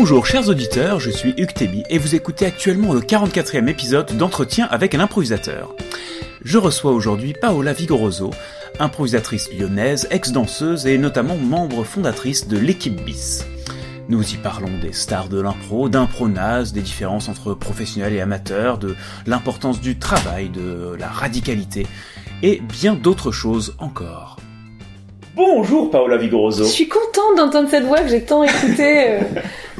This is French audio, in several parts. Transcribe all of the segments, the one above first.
Bonjour chers auditeurs, je suis Hugues et vous écoutez actuellement le 44e épisode d'entretien avec un improvisateur. Je reçois aujourd'hui Paola Vigoroso, improvisatrice lyonnaise, ex-danseuse et notamment membre fondatrice de l'équipe BIS. Nous y parlons des stars de l'impro, d'impronase, des différences entre professionnels et amateurs, de l'importance du travail, de la radicalité et bien d'autres choses encore. Bonjour Paola Vigoroso. Je suis contente d'entendre cette voix que j'ai tant écoutée.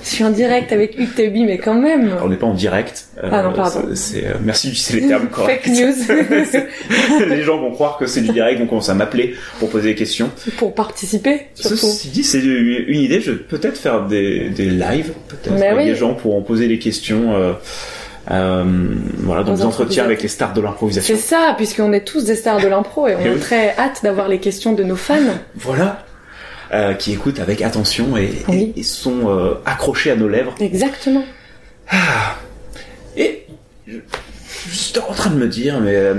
Je suis en direct avec Tebi, mais quand même. Alors, on n'est pas en direct. euh, Ah non, pardon. C'est, euh, merci d'utiliser les termes corrects. Fake news. les gens vont croire que c'est du direct, donc on commence à m'appeler pour poser des questions. Pour participer, surtout. Ceci dit, c'est une idée. Je vais peut-être faire des, des lives, peut-être Mais avec oui. des gens pour en poser des questions. Euh, euh, voilà, dans des entretiens avec les stars de l'improvisation. C'est ça, puisqu'on est tous des stars de l'impro et on Eh a oui. très hâte d'avoir les questions de nos fans. Voilà. Euh, qui écoutent avec attention et, Oui. et- et sont euh, accrochés à nos lèvres. Exactement. Et je, je suis en train de me dire, mais euh,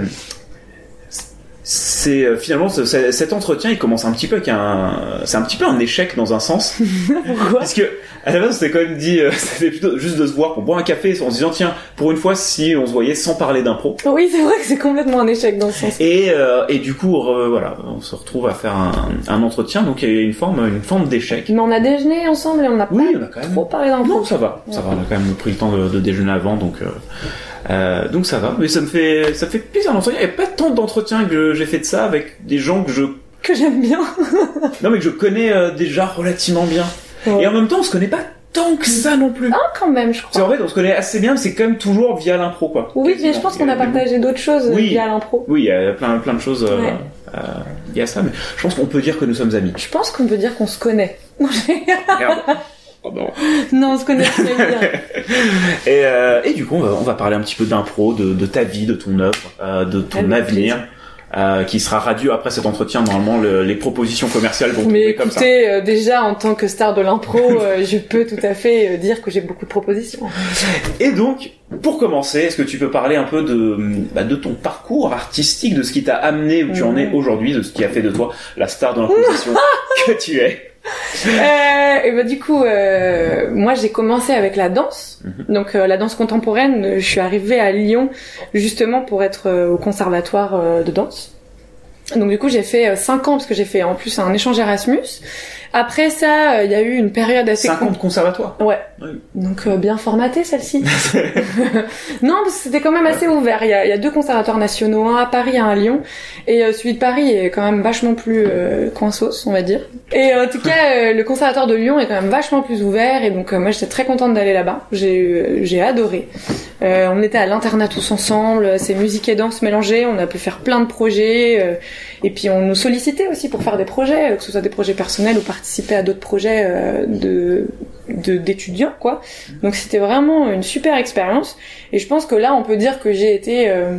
c'est euh, finalement ce- ce- cet entretien, il commence un petit peu avec un, c'est un petit peu un échec dans un sens, Pourquoi? Parce que à la base c'était quand même dit, euh, c'était plutôt juste de se voir pour boire un café en se disant tiens, pour une fois si on se voyait sans parler d'impro. Oui, c'est vrai que c'est complètement un échec dans ce sens. Et, euh, et du coup, voilà, on se retrouve à faire un, un entretien, donc il y a une forme, une forme d'échec. Mais on a déjeuné ensemble et on n'a Oui, pas on a quand même- trop parlé Non, d'impro. ça va, ça va. On a quand même pris le temps de, de déjeuner avant, donc euh, euh, donc ça va. Mais ça me fait ça fait plaisir d'entretien. Il n'y a pas tant d'entretiens que j'ai fait de ça avec des gens que je Que j'aime bien. non mais que je connais euh, déjà relativement bien. Ouais. Et en même temps, on se connaît pas tant que ça non plus. Ah, quand même, je crois. qu'en fait, on se connaît assez bien, mais c'est quand même toujours via l'impro, quoi. Oui, mais je pense qu'on a partagé d'autres choses Oui. via l'impro. Oui, il y a plein plein de choses. Euh, Ouais. euh, il y a ça, mais je pense qu'on peut dire que nous sommes amis. Je pense qu'on peut dire qu'on se connaît. Merde. Non, on se connaît très bien. Et, euh, et du coup, on va, on va parler un petit peu d'impro, de, de ta vie, de ton œuvre, euh, de ton avenir, euh, qui sera radieux après cet entretien. Normalement, le- les propositions commerciales vont Mais tomber comme ça. écoutez, euh, déjà en tant que star de l'impro, euh, je peux tout à fait dire que j'ai beaucoup de propositions. Et donc, pour commencer, est-ce que tu peux parler un peu de, bah, de ton parcours artistique, de ce qui t'a amené où tu en es Mhm. aujourd'hui, de ce qui a fait de toi la star de l'improvisation que tu es? Euh, et bah du coup, euh, moi j'ai commencé avec la danse, donc euh, la danse contemporaine. Je suis arrivée à Lyon justement pour être au conservatoire de danse. Donc du coup j'ai fait 5 ans parce que j'ai fait en plus un échange Erasmus. Après ça, euh, il y a eu une période assez 5 ans de conservatoire. Ouais. Oui. Donc euh, bien formatée celle-ci. non, parce que c'était quand même assez ouvert. Il y, a, il y a deux conservatoires nationaux, un à Paris, un à Lyon. Et euh, celui de Paris est quand même vachement plus euh, coinsos, on va dire. Et en tout cas, le conservatoire de Lyon est quand même vachement plus ouvert. Et donc moi j'étais très contente d'aller là-bas. J'ai j'ai adoré. Euh, on était à l'internat tous ensemble. C'est musique et danse mélangées. On a pu faire plein de projets. et puis on nous sollicitait aussi pour faire des projets, que ce soit des projets personnels ou participer à d'autres projets euh, de d'étudiants quoi. Donc c'était vraiment une super expérience et je pense que là on peut dire que j'ai été euh,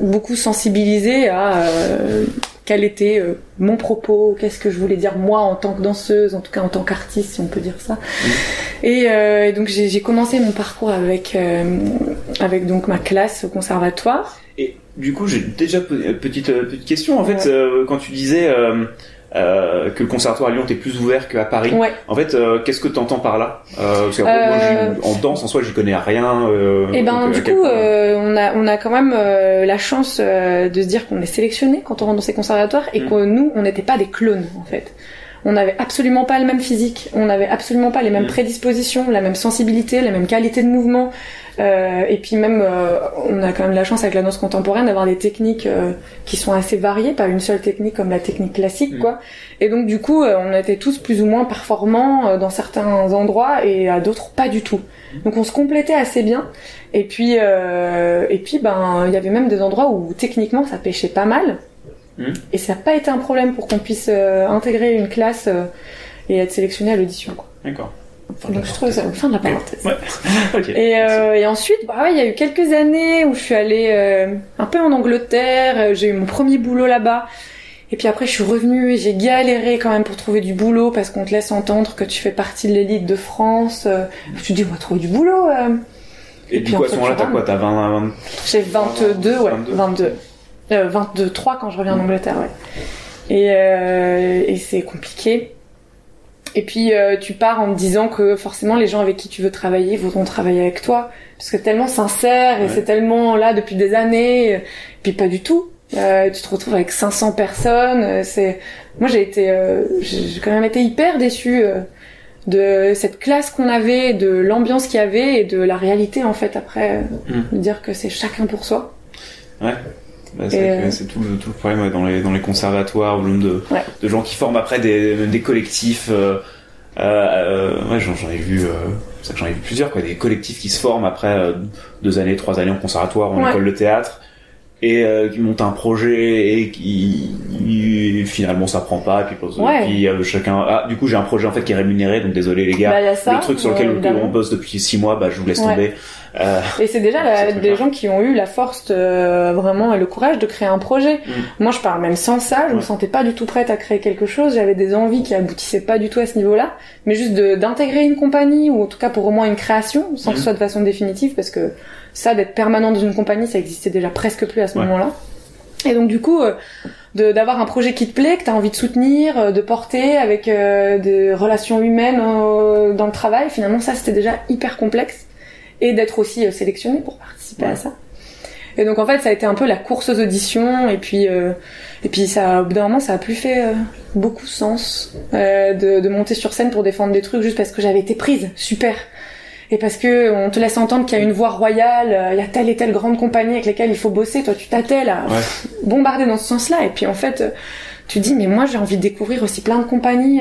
beaucoup sensibilisée à euh, quel était euh, mon propos, qu'est-ce que je voulais dire moi en tant que danseuse, en tout cas en tant qu'artiste si on peut dire ça. Et, euh, et donc j'ai commencé mon parcours avec euh, avec donc ma classe au conservatoire. Et du coup, j'ai déjà po- euh, petite petite question. En fait, Ouais. quand tu disais euh, que le conservatoire à Lyon était plus ouvert qu'à Paris, Ouais. en fait, euh, qu'est-ce que tu entends par là? Euh, Parce que moi, Euh, en danse, en soi, j'y connais rien. Euh, Et ben donc, du coup, euh, on a on a quand même euh, la chance euh, de se dire qu'on est sélectionné quand on rentre dans ces conservatoires et Mm. que nous, on n'était pas des clones en fait. On n'avait absolument pas le même physique, on n'avait absolument pas les mêmes Mm. prédispositions, la même sensibilité, la même qualité de mouvement. Euh, et puis même, euh, on a quand même la chance avec la danse contemporaine d'avoir des techniques euh, qui sont assez variées, pas une seule technique comme la technique classique, Mm. quoi. Et donc du coup, euh, on était tous plus ou moins performants euh, dans certains endroits et à d'autres pas du tout. Donc on se complétait assez bien. Et puis, euh, et puis, ben, il y avait même des endroits où techniquement ça pêchait pas mal. Mhm. Et ça n'a pas été un problème pour qu'on puisse euh, intégrer une classe euh, et être sélectionné à l'audition. quoi. D'accord. Donc je trouve ça fin de la parenthèse. Ouais. ok. Et, euh, et ensuite, bah ouais, il y a eu quelques années où je suis allée euh, un peu en Angleterre. J'ai eu mon premier boulot là-bas. Et puis après, je suis revenue et j'ai galéré quand même pour trouver du boulot parce qu'on te laisse entendre que tu fais partie de l'élite de France. Tu te dis, on va trouver du boulot. euh. Et, et du puis, en à ce moment-là, tu t'as quoi T'as 20, 20 J'ai 22, ouais, 22. 22. Euh, 22, 3 quand je reviens en Angleterre, ouais. Et, euh, et c'est compliqué. Et puis euh, tu pars en te disant que forcément les gens avec qui tu veux travailler voudront travailler avec toi parce que c'est tellement sincère et Ouais. c'est tellement là depuis des années. Et puis pas du tout. Euh, tu te retrouves avec 500 personnes. euh, C'est moi j'ai été euh, j'ai quand même été hyper déçue euh, de cette classe qu'on avait, de l'ambiance qu'il y avait et de la réalité en fait après euh, Mm. de dire que c'est chacun pour soi. Bah, c'est euh, tout, le- tout le problème ouais, dans, les, dans les conservatoires, le nombre de, Ouais. de gens qui forment après des, des collectifs. Euh, euh, ouais, j'en, ai vu, euh, ça j'en ai vu plusieurs, quoi, des collectifs qui se forment après euh, deux années, trois années en conservatoire, en école de théâtre, et euh, qui montent un projet et qui finalement ça prend pas, et puis, puis chacun. Ah, du coup j'ai un projet en fait qui est rémunéré, donc désolé les gars. Bah, ça, le truc sur lequel on bosse depuis six mois, bah je vous laisse tomber. Euh, Et c'est déjà la- des gens qui ont eu la force, euh, vraiment, et le courage de créer un projet. Moi, je parle même sans ça, je me Ouais. sentais pas du tout prête à créer quelque chose. J'avais des envies qui aboutissaient pas du tout à ce niveau-là, mais juste d'intégrer une compagnie ou en tout cas pour au moins une création, sans que ce soit de façon définitive, parce que ça, d'être permanent dans une compagnie, ça existait déjà presque plus à ce Ouais. moment-là. Et donc du coup, euh, d'avoir un projet qui te plaît, que tu as envie de soutenir, euh, de porter avec euh, des relations humaines dans le travail, finalement ça c'était déjà hyper complexe. Et d'être aussi euh, sélectionné pour participer Ouais. à ça. Et donc en fait ça a été un peu la course aux auditions et puis euh, et puis ça au bout d'un moment ça a plus fait euh, beaucoup sens euh, de, de monter sur scène pour défendre des trucs juste parce que j'avais été prise super et parce que on te laisse entendre qu'il y a une voie royale il y a telle et telle grande compagnie avec lesquelles il faut bosser toi tu t'attelles à Ouais. bombarder dans ce sens-là et puis en fait tu dis mais moi j'ai envie de découvrir aussi plein de compagnies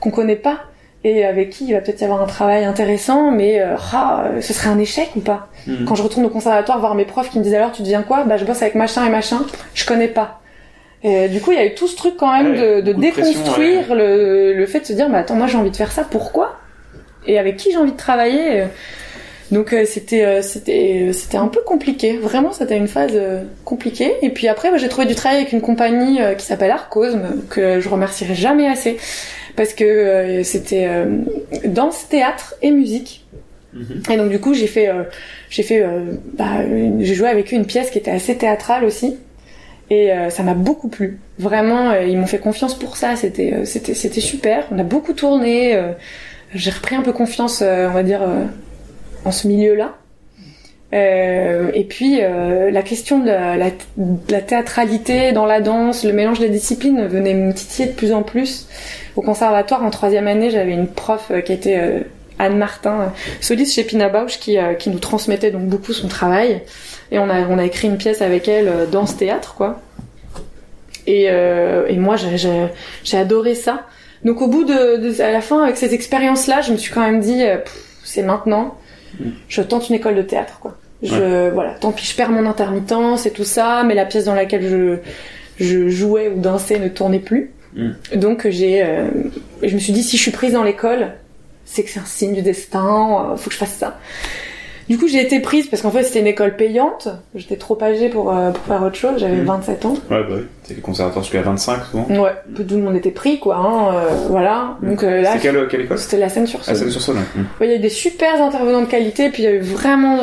qu'on connaît pas et avec qui il va peut-être y avoir un travail intéressant mais euh, ah, euh, ce serait un échec ou pas Mhm. quand je retourne au conservatoire voir mes profs qui me disent alors tu deviens quoi bah je bosse avec machin et machin. Je connais pas. Et du coup il y a eu tout ce truc quand même Ouais, de, de beaucoup de pression, déconstruire le, le fait de se dire bah attends moi j'ai envie de faire ça. Pourquoi et avec qui j'ai envie de travailler? Euh. donc euh, c'était euh, c'était c'était un peu compliqué. Vraiment c'était une phase euh, compliquée. Et puis après bah, j'ai trouvé du travail avec une compagnie euh, qui s'appelle Arcosme que je remercierai jamais assez parce que euh, c'était euh, danse théâtre et musique. Mhm. et donc du coup j'ai fait euh, j'ai fait euh, bah, j'ai joué avec eux une pièce qui était assez théâtrale aussi. Et euh, ça m'a beaucoup plu. Vraiment euh, ils m'ont fait confiance pour ça. C'était euh, c'était c'était super. On a beaucoup tourné euh, j'ai repris un peu confiance euh, on va dire euh, en ce milieu là et puis euh, la question de la, théâtralité dans la danse, le mélange des disciplines venait me titiller de plus en plus. Au conservatoire, en troisième année, j'avais une prof euh, qui était euh, Anne Martin, euh, soliste chez Pina Bausch, qui, euh, qui nous transmettait donc beaucoup son travail. Et on a, on a écrit une pièce avec elle, euh, danse-théâtre, quoi. Et, euh, et moi, j'ai- adoré ça. Donc au bout de, de- à la fin, avec ces expériences-là, je me suis quand même dit, euh, c'est maintenant. Je tente une école de théâtre, quoi. Je, voilà, tant pis, je perds mon intermittence et tout ça, mais la pièce dans laquelle je, je jouais ou dansais ne tournait plus. Mm. Donc j'ai, euh, je me suis dit, si je suis prise dans l'école, c'est que c'est un signe du destin, euh, faut que je fasse ça. Du coup, j'ai été prise parce qu'en fait, c'était une école payante. J'étais trop âgée pour, euh, pour faire autre chose. J'avais Mm. 27 ans. Ouais, bah oui. C'est les conservatoires jusqu'à 25 souvent. Ouais, tout le monde était pris, quoi. Hein, euh, voilà. Donc euh, là, C'est quelle, quelle école? c'était la scène sur Ah, scène. c'est sur Saône. Mhm. Ouais, Il y a eu des super intervenants de qualité, puis il y a eu vraiment,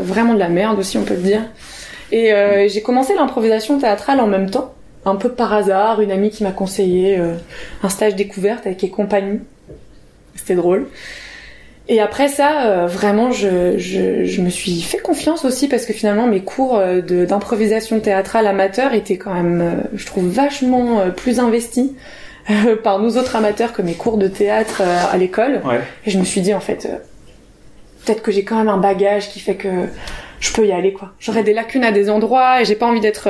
vraiment de la merde aussi, on peut le dire. Et euh, j'ai commencé l'improvisation théâtrale en même temps, un peu par hasard, une amie qui m'a conseillé un stage découverte avec les compagnies. C'était drôle. Et après ça, euh, vraiment, je, je, je me suis fait confiance aussi parce que finalement, mes cours euh, d'improvisation théâtrale amateur étaient quand même, euh, je trouve, vachement euh, plus investis par nous autres amateurs que mes cours de théâtre à l'école. Ouais. Et je me suis dit, en fait, peut-être que j'ai quand même un bagage qui fait que je peux y aller, quoi. J'aurais des lacunes à des endroits et j'ai pas envie d'être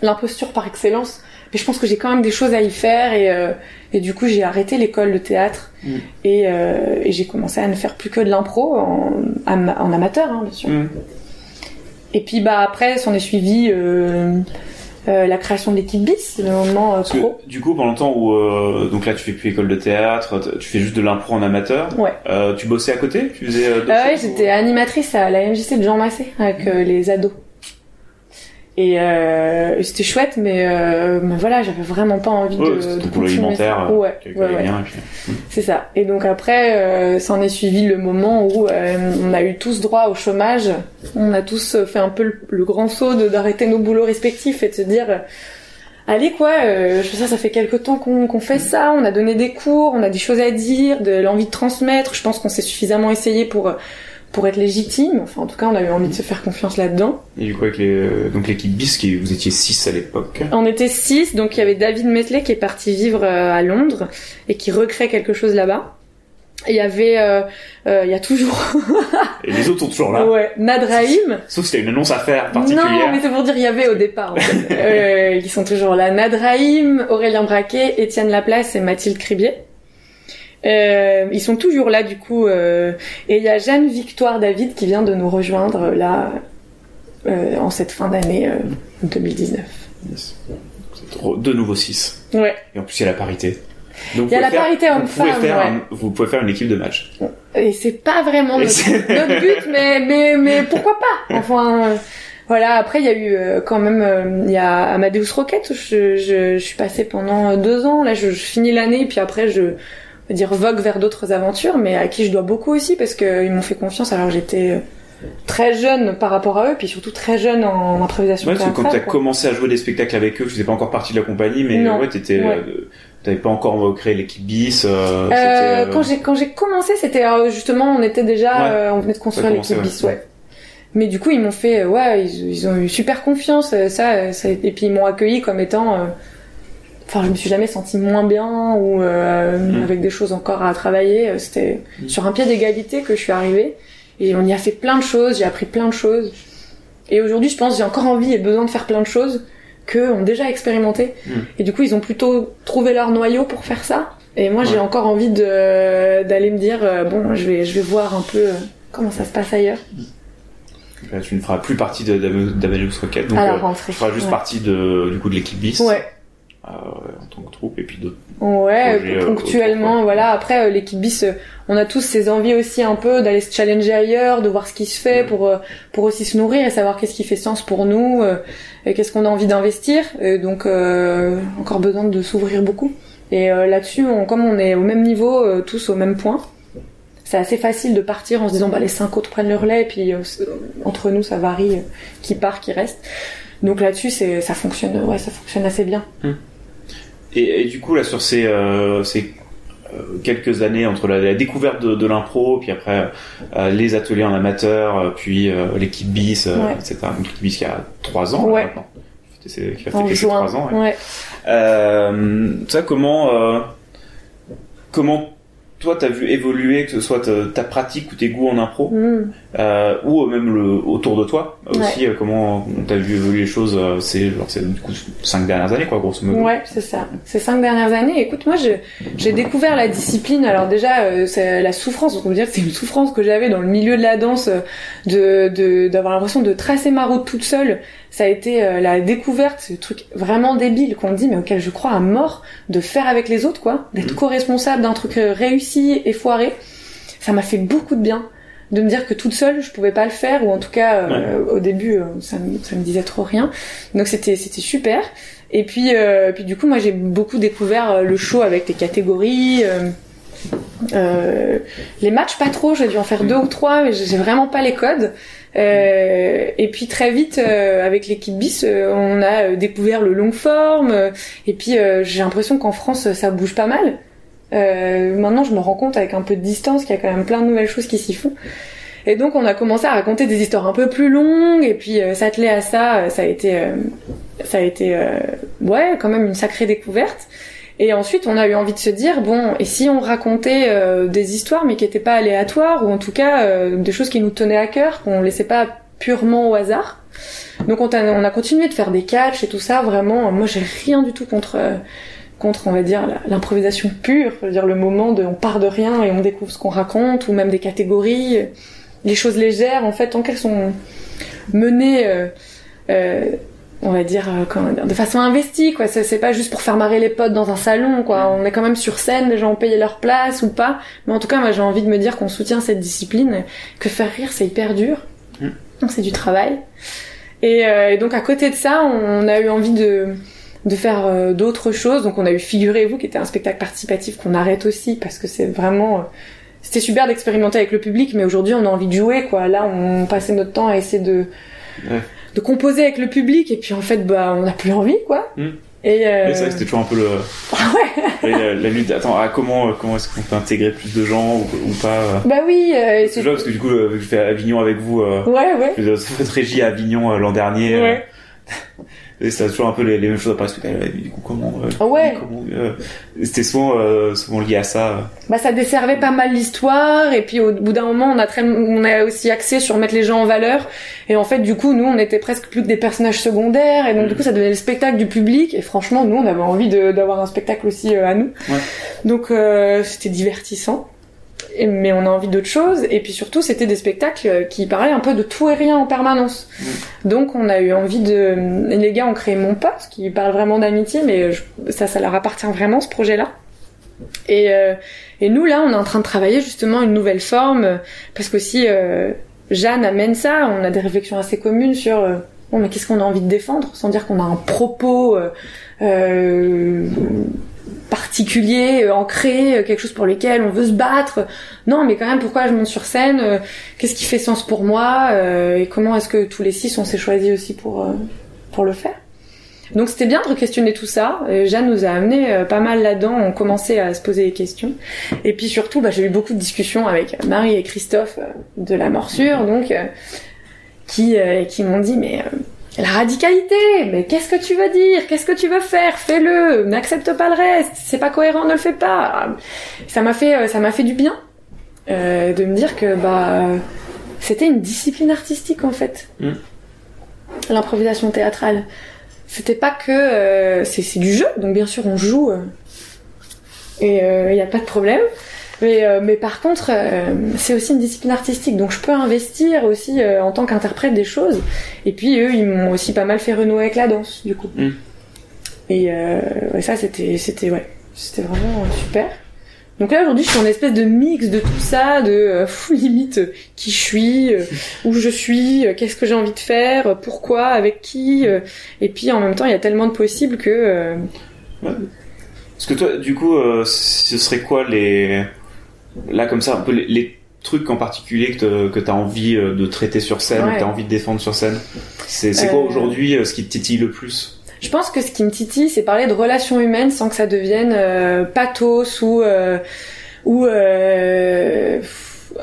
l'imposture par excellence. Mais je pense que j'ai quand même des choses à y faire et, euh, et du coup, j'ai arrêté l'école de théâtre Mm. et, euh, et j'ai commencé à ne faire plus que de l'impro en, am- en amateur, hein, bien sûr. Mhm. Et puis, bah, après, s'en est suivi euh, la création de l'équipe BIS, le moment que, pro. du coup, pendant le temps où donc là tu fais plus école de théâtre, tu fais juste de l'impro en amateur. Ouais. Tu bossais à côté? Tu faisais Ah ouais, choses, ou- j'étais animatrice à la MJC de Jean Massé avec euh, les ados. Et euh, c'était chouette, mais, euh, mais voilà, j'avais vraiment pas envie Ouais, de, c'était ton alimentaire, ça. euh, Ouais, ouais, ouais. puis- c'est ça. Et donc après, euh, s'en est suivi le moment où euh, on a eu tous droit au chômage. On a tous fait un peu le, le grand saut d'arrêter nos boulots respectifs et de se dire, euh, allez quoi, euh, je veux dire, ça fait quelque temps qu'on qu'on fait ça, on a donné des cours, on a des choses à dire, de l'envie de transmettre. Je pense qu'on s'est suffisamment essayé pour pour être légitime. Enfin, en tout cas, on avait envie de se faire confiance là-dedans. Et du coup, avec les, euh, donc l'équipe BIS, qui, vous étiez 6 à l'époque. On était 6, donc il y avait David Mesley qui est parti vivre euh, à Londres et qui recrée quelque chose là-bas. Il y avait, euh, euh, il y a toujours. et les autres sont toujours là. Ouais, Nadrahim. Sauf si t'as une annonce à faire particulière. Non, mais c'est pour dire il y avait au départ. En fait. euh, ils sont toujours là. Nadrahim, Aurélien Braquet, Étienne Laplace et Mathilde Cribier. Euh, ils sont toujours là du coup. Euh, et il y a Jeanne Victoire David qui vient de nous rejoindre euh, là euh, en cette fin d'année 2019. Yes. De nouveau 6. Ouais. Et en plus il y a la parité. Donc, il y a la faire, parité homme-femme. Ouais. Vous pouvez faire une équipe de match. Et c'est pas vraiment notre, notre, but, mais, mais, mais pourquoi pas? Enfin, voilà. Après, il y a eu euh, quand même, euh, il y a Amadeus Rocket. Je, je, je, suis passée pendant deux ans. Là, je, je finis l'année, puis après, je dire vogue vers d'autres aventures, mais à qui je dois beaucoup aussi parce qu'ils m'ont fait confiance alors j'étais très jeune par rapport à eux, puis surtout très jeune en, improvisation. Ouais, parce que quand t'as commencé à jouer des spectacles avec eux, tu faisais pas encore partie de la compagnie, mais non. ouais, t'étais, ouais. euh, t'avais pas encore créé l'équipe bis. Euh, euh, quand j'ai quand j'ai commencé, c'était justement, on était déjà, ouais. on venait de construire l'équipe bis, ouais. Mais du coup, ils m'ont fait, ouais, ils, ils, ont eu super confiance, ça, ça et puis ils m'ont accueilli comme étant enfin je me suis jamais sentie moins bien ou euh, mmh. avec des choses encore à travailler c'était mmh. sur un pied d'égalité que je suis arrivée et on y a fait plein de choses j'ai appris plein de choses et aujourd'hui je pense j'ai encore envie et besoin de faire plein de choses que ont déjà expérimenté mmh. et du coup ils ont plutôt trouvé leur noyau pour faire ça et moi ouais. j'ai encore envie de d'aller me dire euh, bon je vais je vais voir un peu euh, comment ça se passe ailleurs Là, tu ne feras plus partie d'Amadeus Rocket, donc euh, tu feras juste ouais. partie de, du coup de l'équipe bis. Ouais, euh, en tant que troupe et puis d'autres ouais projets, ponctuellement euh, voilà. Après euh, l'équipe bis on a tous ces envies aussi un peu d'aller se challenger ailleurs de voir ce qui se fait pour pour aussi se nourrir et savoir qu'est-ce qui fait sens pour nous et qu'est-ce qu'on a envie d'investir. Et donc encore besoin de s'ouvrir beaucoup. Et là-dessus on, comme on est au même niveau tous au même point c'est assez facile de partir en se disant bah les cinq autres prennent le relais et puis entre nous ça varie qui part qui reste. Donc là-dessus c'est ça fonctionne ouais ça fonctionne assez bien. Mm. Et, et, du coup, là, sur ces, euh, ces euh, quelques années entre la, la découverte de, de l'impro, puis après euh, les ateliers en amateur, puis euh, l'équipe bis, ouais. etc. L'équipe bis qui a trois ans ouais. là, maintenant. Qui a fait en quelques juin. trois ans. Ouais. ça, comment, comment toi t'as vu évoluer que ce soit ta, pratique ou tes goûts en impro mm. euh, ou même le autour de toi aussi ouais. euh, comment t'as vu évoluer les choses euh, c'est genre c'est du coup cinq dernières années quoi grosso modo. Ouais c'est ça. Ces cinq dernières années. Écoute moi j'ai découvert la discipline. Alors déjà euh, c'est la souffrance on peut dire que c'est une souffrance que j'avais dans le milieu de la danse de d'avoir l'impression de tracer ma route toute seule ça a été euh, la découverte, ce truc vraiment débile qu'on dit, mais auquel je crois à mort, de faire avec les autres, quoi, d'être mmh. co-responsable d'un truc réussi et foiré. Ça m'a fait beaucoup de bien de me dire que toute seule je pouvais pas le faire ou en tout cas euh, ouais. au début ça me, ça me disait trop rien donc c'était c'était super et puis euh, puis du coup moi j'ai beaucoup découvert le show avec les catégories euh, les matchs pas trop j'ai dû en faire deux ou trois mais j'ai vraiment pas les codes euh, et puis très vite, euh, avec l'équipe bis, euh, on a découvert le long forme. et puis j'ai l'impression qu'en France, ça bouge pas mal. maintenant, je me rends compte avec un peu de distance qu'il y a quand même plein de nouvelles choses qui s'y font. Et donc, on a commencé à raconter des histoires un peu plus longues. Et puis s'atteler à ça, ça a été, ça a été, ouais, quand même une sacrée découverte. Et ensuite, on a eu envie de se dire bon, et si on racontait euh, des histoires, mais qui n'étaient pas aléatoires, ou en tout cas euh, des choses qui nous tenaient à cœur, qu'on laissait pas purement au hasard. Donc on a, on a continué de faire des catchs et tout ça. Vraiment, moi j'ai rien du tout contre euh, contre, on va dire, l'improvisation pure, dire le moment de on part de rien et on découvre ce qu'on raconte, ou même des catégories, les choses légères. En fait, tant qu'elles sont menées on va dire, de façon investie, quoi. C'est pas juste pour faire marrer les potes dans un salon, quoi. On est quand même sur scène, les gens ont payé leur place ou pas. Mais en tout cas, moi, j'ai envie de me dire qu'on soutient cette discipline, que faire rire, c'est hyper dur. Mm. Donc, c'est du travail. Et, euh, et, donc, à côté de ça, on a eu envie de, de faire euh, d'autres choses. Donc, on a eu Figurez-vous, qui était un spectacle participatif qu'on arrête aussi, parce que c'est vraiment... Euh, c'était super d'expérimenter avec le public, mais aujourd'hui, on a envie de jouer, quoi. Là, on passait notre temps à essayer de... Ouais de composer avec le public et puis en fait bah on n'a plus envie quoi mm. Et euh... Oui, c'est vrai que c'était toujours un peu le. ouais. la, la lutte. Attends, ah, comment, comment est-ce qu'on peut intégrer plus de gens ou, ou pas euh? Bah oui. Euh, C'est parce que du coup, euh, vu que je fais Avignon avec vous. Euh, ouais, ouais. Je régie à Avignon euh, l'an dernier. Ouais. Et c'était toujours un peu les, les mêmes choses après ce que du coup comment, euh, Ouais. comment euh, c'était souvent euh, souvent lié à ça Bah ça desservait pas mal l'histoire et puis au bout d'un moment on a très on a aussi axé sur mettre les gens en valeur. Et en fait du coup nous on était presque plus que des personnages secondaires et donc du coup ça devenait le spectacle du public. Et franchement nous on avait envie de- d'avoir un spectacle aussi euh, à nous. Ouais. donc euh, c'était divertissant mais on a envie d'autre chose. Et puis surtout c'était des spectacles euh, qui parlaient un peu de tout et rien en permanence. Donc on a eu envie de et les gars ont créé mon pote qui parle vraiment d'amitié mais je- ça ça leur appartient vraiment ce projet là et, euh, et nous, là, on est en train de travailler justement une nouvelle forme, euh, parce qu'aussi, euh, Jeanne amène ça, on a des réflexions assez communes sur, euh, bon, mais qu'est-ce qu'on a envie de défendre, sans dire qu'on a un propos euh, euh, particulier, euh, ancré, euh, quelque chose pour lequel on veut se battre. Non, mais quand même, pourquoi je monte sur scène euh, Qu'est-ce qui fait sens pour moi Et comment est-ce que tous les six, on s'est choisis aussi pour, pour le faire donc c'était bien de questionner tout ça. Jeanne nous a amené pas mal là-dedans. On commençait à se poser des questions. Et puis surtout, bah, j'ai eu beaucoup de discussions avec Marie et Christophe de la morsure, donc qui qui m'ont dit mais la radicalité, mais qu'est-ce que tu veux dire? Qu'est-ce que tu veux faire? Fais-le. N'accepte pas le reste. C'est pas cohérent, ne le fais pas. Ça m'a fait euh, ça m'a fait du bien euh, de me dire que bah c'était une discipline artistique en fait. Mm. L'improvisation théâtrale c'était pas que euh, c'est c'est du jeu donc bien sûr on joue euh, et il n'y a pas de problème mais, euh, mais par contre euh, c'est aussi une discipline artistique donc je peux investir aussi euh, en tant qu'interprète des choses. Et puis eux ils m'ont aussi pas mal fait renouer avec la danse du coup. Mm. et ouais, ça c'était c'était ouais c'était vraiment super. Donc là aujourd'hui je suis en espèce de mix de tout ça, de fou, limite qui je suis, où je suis, qu'est-ce que j'ai envie de faire, pourquoi, avec qui, et puis en même temps il y a tellement de possibles que Parce que toi, du coup, ce serait quoi les là comme ça un peu les, les trucs en particulier que que t'as envie euh, de traiter sur scène, Ouais. que t'as envie de défendre sur scène C'est quoi Euh, aujourd'hui euh, ce qui te titille le plus? Je pense que ce qui me titille c'est parler de relations humaines sans que ça devienne euh, pathos ou euh, ou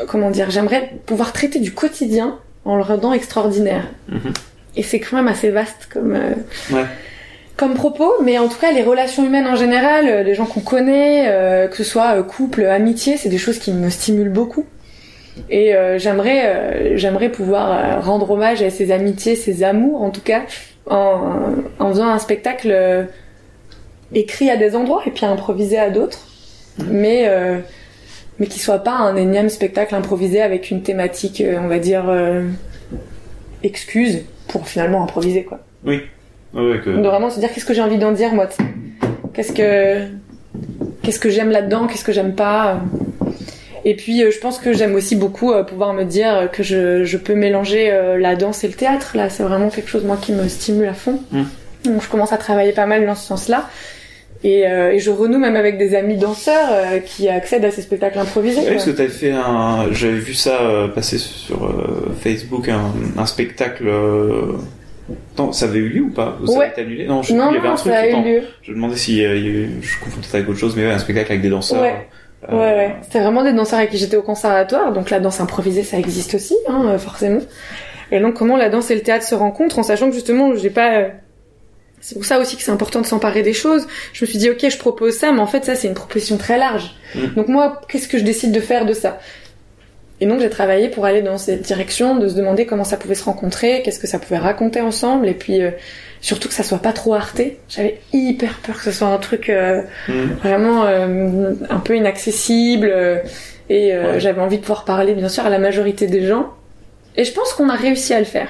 comment dire, j'aimerais pouvoir traiter du quotidien en le rendant extraordinaire. Mhm. Et c'est quand même assez vaste comme Ouais. Comme propos, mais en tout cas les relations humaines en général, euh, les gens qu'on connaît, euh, que ce soit euh, couple, amitié, c'est des choses qui me stimulent beaucoup. Et euh, j'aimerais euh, j'aimerais pouvoir rendre hommage à ces amitiés, ces amours en tout cas, en, en faisant un spectacle écrit à des endroits et puis improvisé à d'autres, mais euh, mais qui soit pas un énième spectacle improvisé avec une thématique, on va dire excuse pour finalement improviser quoi. Oui. Ouais, que... De vraiment se dire qu'est-ce que j'ai envie d'en dire moi. Qu'est-ce que qu'est-ce que j'aime là-dedans, qu'est-ce que j'aime pas. euh. Et puis euh, je pense que j'aime aussi beaucoup euh, pouvoir me dire que je, je peux mélanger la danse et le théâtre. Là, c'est vraiment quelque chose moi qui me stimule à fond. Mm. Donc je commence à travailler pas mal dans ce sens-là. Et, euh, et je renoue même avec des amis danseurs euh, qui accèdent à ces spectacles improvisés. Oui, parce que t'avais fait un, j'avais vu ça euh, passer sur euh, Facebook, un, un spectacle. Euh... Non, ça avait eu lieu ou pas Ou Ça Ouais. avait été annulé Non, je sais non, plus, il y avait non, un truc. ça a eu attends, lieu. Je me demandais si euh, il y a eu- je confonds peut-être avec autre chose, mais ouais, un spectacle avec des danseurs. Ouais. Euh, Ouais, ouais. C'était vraiment des danseurs avec qui j'étais au conservatoire, donc la danse improvisée, ça existe aussi, hein, euh, forcément. Et donc comment la danse et le théâtre se rencontrent, en sachant que justement, j'ai pas. euh, C'est pour ça aussi que c'est important de s'emparer des choses. Je me suis dit, ok, je propose ça, mais en fait, ça, c'est une proposition très large. Mm. Donc moi, qu'est-ce que je décide de faire de ça? Et donc j'ai travaillé pour aller dans cette direction, de se demander comment ça pouvait se rencontrer, qu'est-ce que ça pouvait raconter ensemble, et puis euh, surtout que ça soit pas trop arté. J'avais hyper peur que ce soit un truc euh, Mhm. vraiment euh, un peu inaccessible, et Ouais. j'avais envie de pouvoir parler bien sûr à la majorité des gens. Et je pense qu'on a réussi à le faire.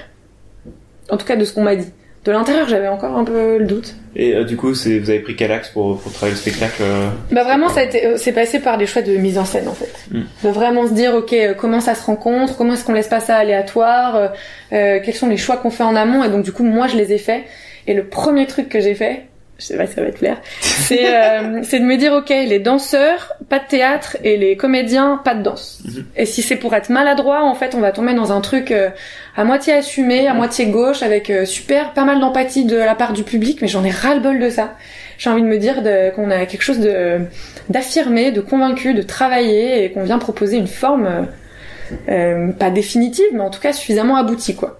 En tout cas de ce qu'on m'a dit. De l'intérieur, j'avais encore un peu le doute. Et euh, du coup, c'est, vous avez pris quel axe pour, pour travailler le spectacle euh, Bah vraiment, ça a été, euh, c'est passé par des choix de mise en scène en fait. Mm. De vraiment se dire, ok, euh, comment ça se rencontre, comment est-ce qu'on laisse pas ça aléatoire, euh, quels sont les choix qu'on fait en amont, et donc du coup, moi, je les ai faits. Et le premier truc que j'ai fait, je sais pas si ça va te plaire, c'est euh, c'est de me dire ok les danseurs pas de théâtre et les comédiens pas de danse. Mhm. Et si c'est pour être maladroit en fait on va tomber dans un truc euh, à moitié assumé, à moitié gauche avec euh, super pas mal d'empathie de la part du public mais j'en ai ras le bol de ça. J'ai envie de me dire qu'on a quelque chose de d'affirmé, de convaincu, de travailler et qu'on vient proposer une forme euh, euh, pas définitive mais en tout cas suffisamment aboutie quoi.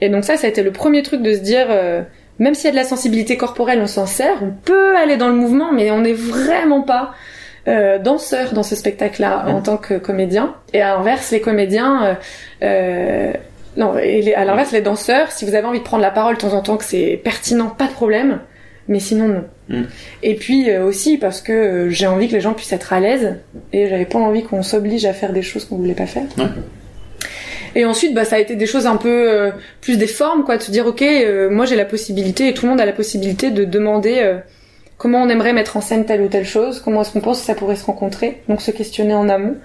Et donc ça ça a été le premier truc de se dire euh, même s'il y a de la sensibilité corporelle, on s'en sert, on peut aller dans le mouvement, mais on n'est vraiment pas euh, danseur dans ce spectacle-là en tant que comédien. Et à l'inverse, les comédiens, euh, euh, non, et les- à l'inverse, les danseurs, si vous avez envie de prendre la parole de temps en temps, que c'est pertinent, pas de problème, mais sinon non. Mm. Et puis euh, aussi parce que euh, j'ai envie que les gens puissent être à l'aise, et j'avais pas envie qu'on s'oblige à faire des choses qu'on voulait pas faire. Ouais. Et ensuite, bah, ça a été des choses un peu euh, plus des formes, quoi, de se dire, ok, euh, moi j'ai la possibilité, et tout le monde a la possibilité de demander euh, comment on aimerait mettre en scène telle ou telle chose, comment est-ce qu'on pense que ça pourrait se rencontrer, donc se questionner en amont.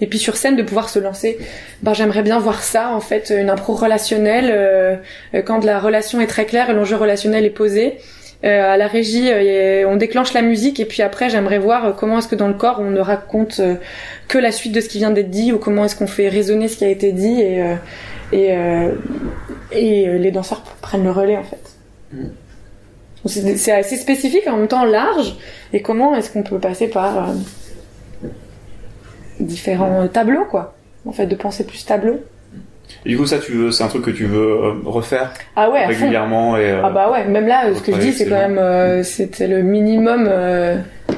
Et puis sur scène, de pouvoir se lancer. Ben, j'aimerais bien voir ça, en fait, une impro relationnelle, quand la relation est très claire et l'enjeu relationnel est posé. Euh, à la régie, euh, on déclenche la musique et puis après, j'aimerais voir euh, comment est-ce que dans le corps on ne raconte que la suite de ce qui vient d'être dit ou comment est-ce qu'on fait résonner ce qui a été dit et et, et les danseurs prennent le relais en fait. Mm. C'est c'est assez spécifique en même temps large et comment est-ce qu'on peut passer par euh, différents tableaux quoi. En fait, de penser plus tableau. Et du coup, ça, tu veux, c'est un truc que tu veux euh, refaire Ah ouais, régulièrement et. euh, Ah bah ouais, même là, ce que je dis, c'est quand même, euh, c'était le minimum euh,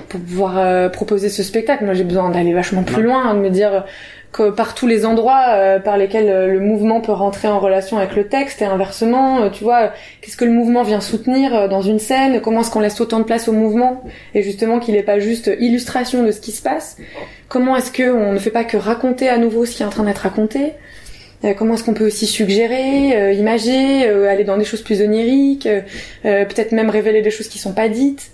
pour pouvoir euh, proposer ce spectacle. Moi, j'ai besoin d'aller vachement plus Ouais. loin, de me dire que par tous les endroits euh, par lesquels le mouvement peut rentrer en relation avec le texte et inversement, tu vois, qu'est-ce que le mouvement vient soutenir dans une scène, comment est-ce qu'on laisse autant de place au mouvement et justement qu'il n'est pas juste illustration de ce qui se passe. Comment est-ce que on ne fait pas que raconter à nouveau ce qui est en train d'être raconté Comment est-ce qu'on peut aussi suggérer, euh, imager, euh, aller dans des choses plus oniriques, euh, euh, peut-être même révéler des choses qui sont pas dites.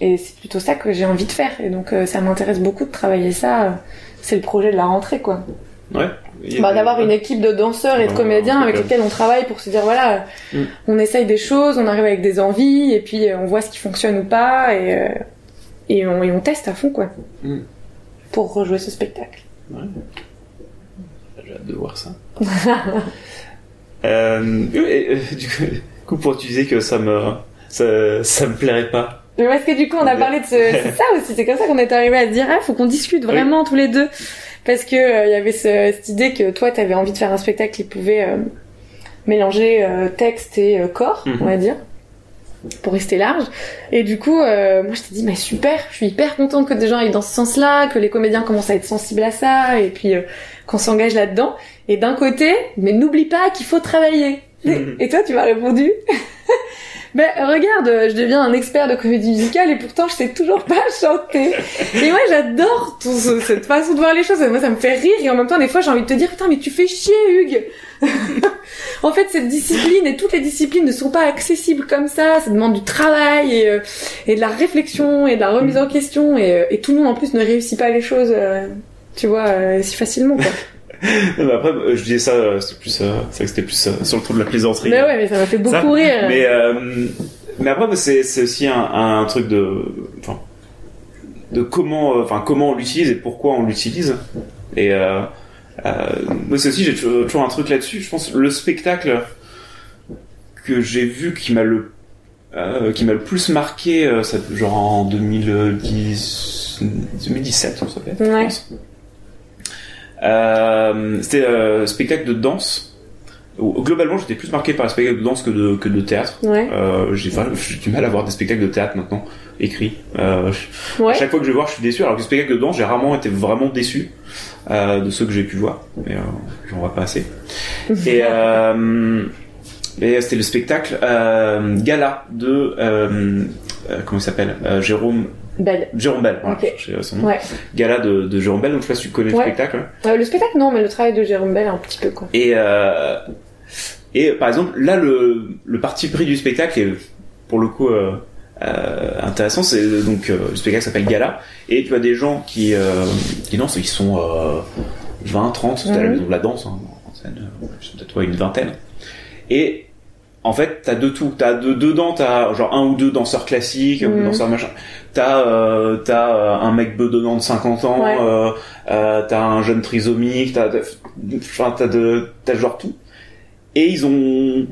Et c'est plutôt ça que j'ai envie de faire. Et donc euh, ça m'intéresse beaucoup de travailler ça. euh, C'est le projet de la rentrée, quoi. Ouais. Bah, d'avoir une équipe de danseurs et de Ouais, comédiens ouais, avec ouais. lesquels on travaille pour se dire voilà, Mm. on essaye des choses, on arrive avec des envies et puis euh, on voit ce qui fonctionne ou pas et euh, et on, et on teste à fond, quoi. Mm. Pour rejouer ce spectacle. J'ai hâte de voir ça. euh, et, euh, du coup- pour tu disais que ça me, ça, ça me plairait pas. Mais parce que du coup, on a parlé de ce, c'est ça aussi, c'est comme ça qu'on est arrivé à se dire, ah, faut qu'on discute vraiment tous les deux. Parce que euh, il y avait ce- cette idée que toi, t'avais envie de faire un spectacle qui pouvait euh, mélanger euh, texte et corps, Mhm. on va dire, pour rester large. Et du coup, moi, je t'ai dit, mais super, je suis hyper contente que des gens aillent dans ce sens-là, que les comédiens commencent à être sensibles à ça, et puis qu'on s'engage là-dedans. Et d'un côté, mais n'oublie pas qu'il faut travailler. Mhm. Et toi, tu m'as répondu. Ben regarde, je deviens un expert de comédie musicale et pourtant je sais toujours pas chanter. Et moi j'adore tout ce- cette façon de voir les choses. Moi ça me fait rire et en même temps des fois j'ai envie de te dire putain mais tu fais chier Hugues. en fait cette discipline et toutes les disciplines ne sont pas accessibles comme ça. Ça demande du travail et, euh, et de la réflexion et de la remise en question et, euh, et tout le monde en plus ne réussit pas les choses. Tu vois, euh, si facilement quoi. Non, mais après, euh, je disais ça, euh, c'était plus, euh, c'est que c'était plus sur le ton de la plaisanterie. mais ouais, mais ça m'a fait beaucoup Ça, rire. Mais, mais après, c'est, c'est aussi un, un truc de, enfin, de comment, enfin, comment on l'utilise et pourquoi on l'utilise. Et euh, moi, c'est aussi, j'ai toujours toujours un truc là-dessus. Je pense le spectacle que j'ai vu qui m'a le euh, qui m'a le plus marqué, euh, ça, genre en 2010, 2017, ça fait, je Ouais. pense. Euh, c'était euh, spectacle de danse. Globalement, j'étais plus marqué par le spectacle de danse que de, que de théâtre. Ouais. Euh, j'ai du mal à voir des spectacles de théâtre maintenant écrits. Euh, Ouais. À chaque fois que je vais voir, je suis déçu. Alors que le spectacle de danse, j'ai rarement été vraiment déçu euh, de ceux que j'ai pu voir. Mais j'en vois pas assez. Et, et c'était le spectacle Gala de comment il s'appelle? Jérôme Jérôme Bell. Voilà, Ok. j'ai son nom. Ouais. Gala de, de Jérôme Bell. Donc je sais pas si tu connais Ouais. le spectacle. Euh, le spectacle non, mais le travail de Jérôme Bell un petit peu quoi. Et, euh, et par exemple, là, le, le parti pris du spectacle est pour le coup euh, intéressant. C'est donc le spectacle s'appelle Gala, et tu as des gens qui qui dansent, ils sont euh, 20, 30, c'était à la Mhm. maison de la danse, hein, en scène, peut-être une vingtaine. Et en fait, t'as de tout. T'as de, dedans, t'as genre un ou deux danseurs classiques, Mhm. danseurs machin. T'as euh, t'as euh, un mec bedonnant de 50 ans. Ouais. Euh, euh, t'as un jeune trisomique. T'as, enfin, t'as de, t'as genre tout. Et ils ont,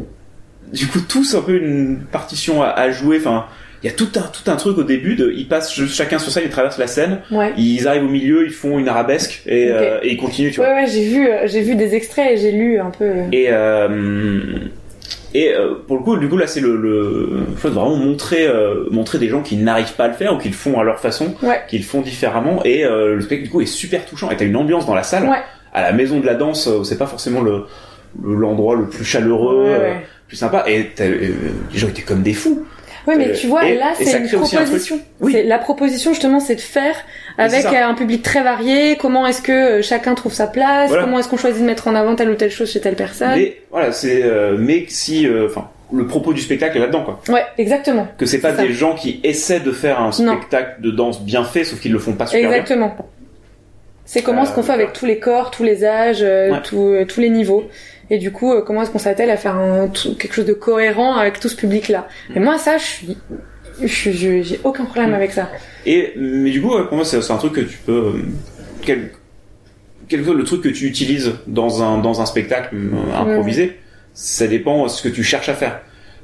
du coup, tous un peu une partition à, à jouer. Enfin, il y a tout un tout un truc au début. De, ils passent chacun sur scène, ils traversent la scène. Ouais. Ils arrivent au milieu, ils font une arabesque et, euh, et ils continuent. Tu vois. Ouais, ouais, j'ai vu, euh, j'ai vu des extraits et j'ai lu un peu. Et euh, et euh, pour le coup, du coup là, c'est le, le faut vraiment montrer euh, montrer des gens qui n'arrivent pas à le faire ou qui le font à leur façon, Ouais. qui le font différemment. Et euh, le spectacle du coup est super touchant. Et t'as une ambiance dans la salle. Ouais. À la maison de la danse, c'est pas forcément le le- l'endroit le plus chaleureux, Ouais, plus sympa. Et euh, les gens étaient comme des fous. Ouais, mais Euh, tu vois, et- là, c'est une aussi un proposition. Oui. La proposition, justement, c'est de faire avec un public très varié. Comment est-ce que euh, chacun trouve sa place? Voilà. Comment est-ce qu'on choisit de mettre en avant telle ou telle chose chez telle personne? Mais voilà, c'est euh, mais si euh, enfin le propos du spectacle est là-dedans quoi. Ouais, exactement. Que c'est pas ça. des gens qui essaient de faire un Non. spectacle de danse bien fait, sauf qu'ils le font pas super bien. Exactement. C'est comment Euh, est-ce qu'on fait avec tous les corps, tous les âges, euh, Ouais. euh, tous les niveaux. Et du coup, euh, comment est-ce qu'on s'attelle à faire un, quelque chose de cohérent avec tout ce public-là Mm. Et moi, ça, je suis, je suis- je- j'ai aucun problème Mm. avec ça. Et mais du coup, pour moi, c'est un truc que tu peux euh, quel quel que soit le truc que tu utilises dans un dans un spectacle euh, improvisé, ça dépend de ce que tu cherches à faire.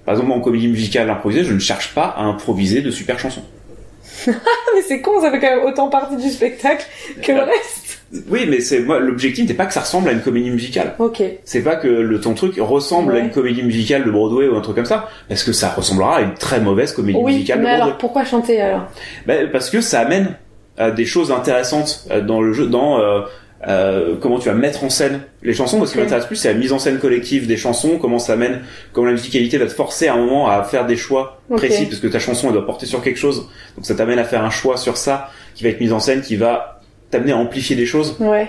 Par exemple, en comédie musicale improvisée, je ne cherche pas à improviser de super chansons. Mais c'est con, ça fait quand même autant partie du spectacle que le reste. Oui, mais c'est moi l'objectif n'est pas que ça ressemble à une comédie musicale. Ok. C'est pas que le ton truc ressemble à une comédie musicale de Broadway ou un truc comme ça, parce que ça ressemblera à une très mauvaise comédie Oui, musicale de mais Broadway. alors pourquoi chanter alors? Ben, parce que ça amène à des choses intéressantes euh, dans le jeu, dans euh, euh, comment tu vas mettre en scène les chansons. Moi, ce qui m'intéresse plus, c'est la mise en scène collective des chansons, comment ça amène, comment la musicalité va te forcer à un moment à faire des choix précis, parce que ta chanson, elle doit porter sur quelque chose. Donc ça t'amène à faire un choix sur ça, qui va être mis en scène, qui va t'amener à amplifier des choses. Ouais.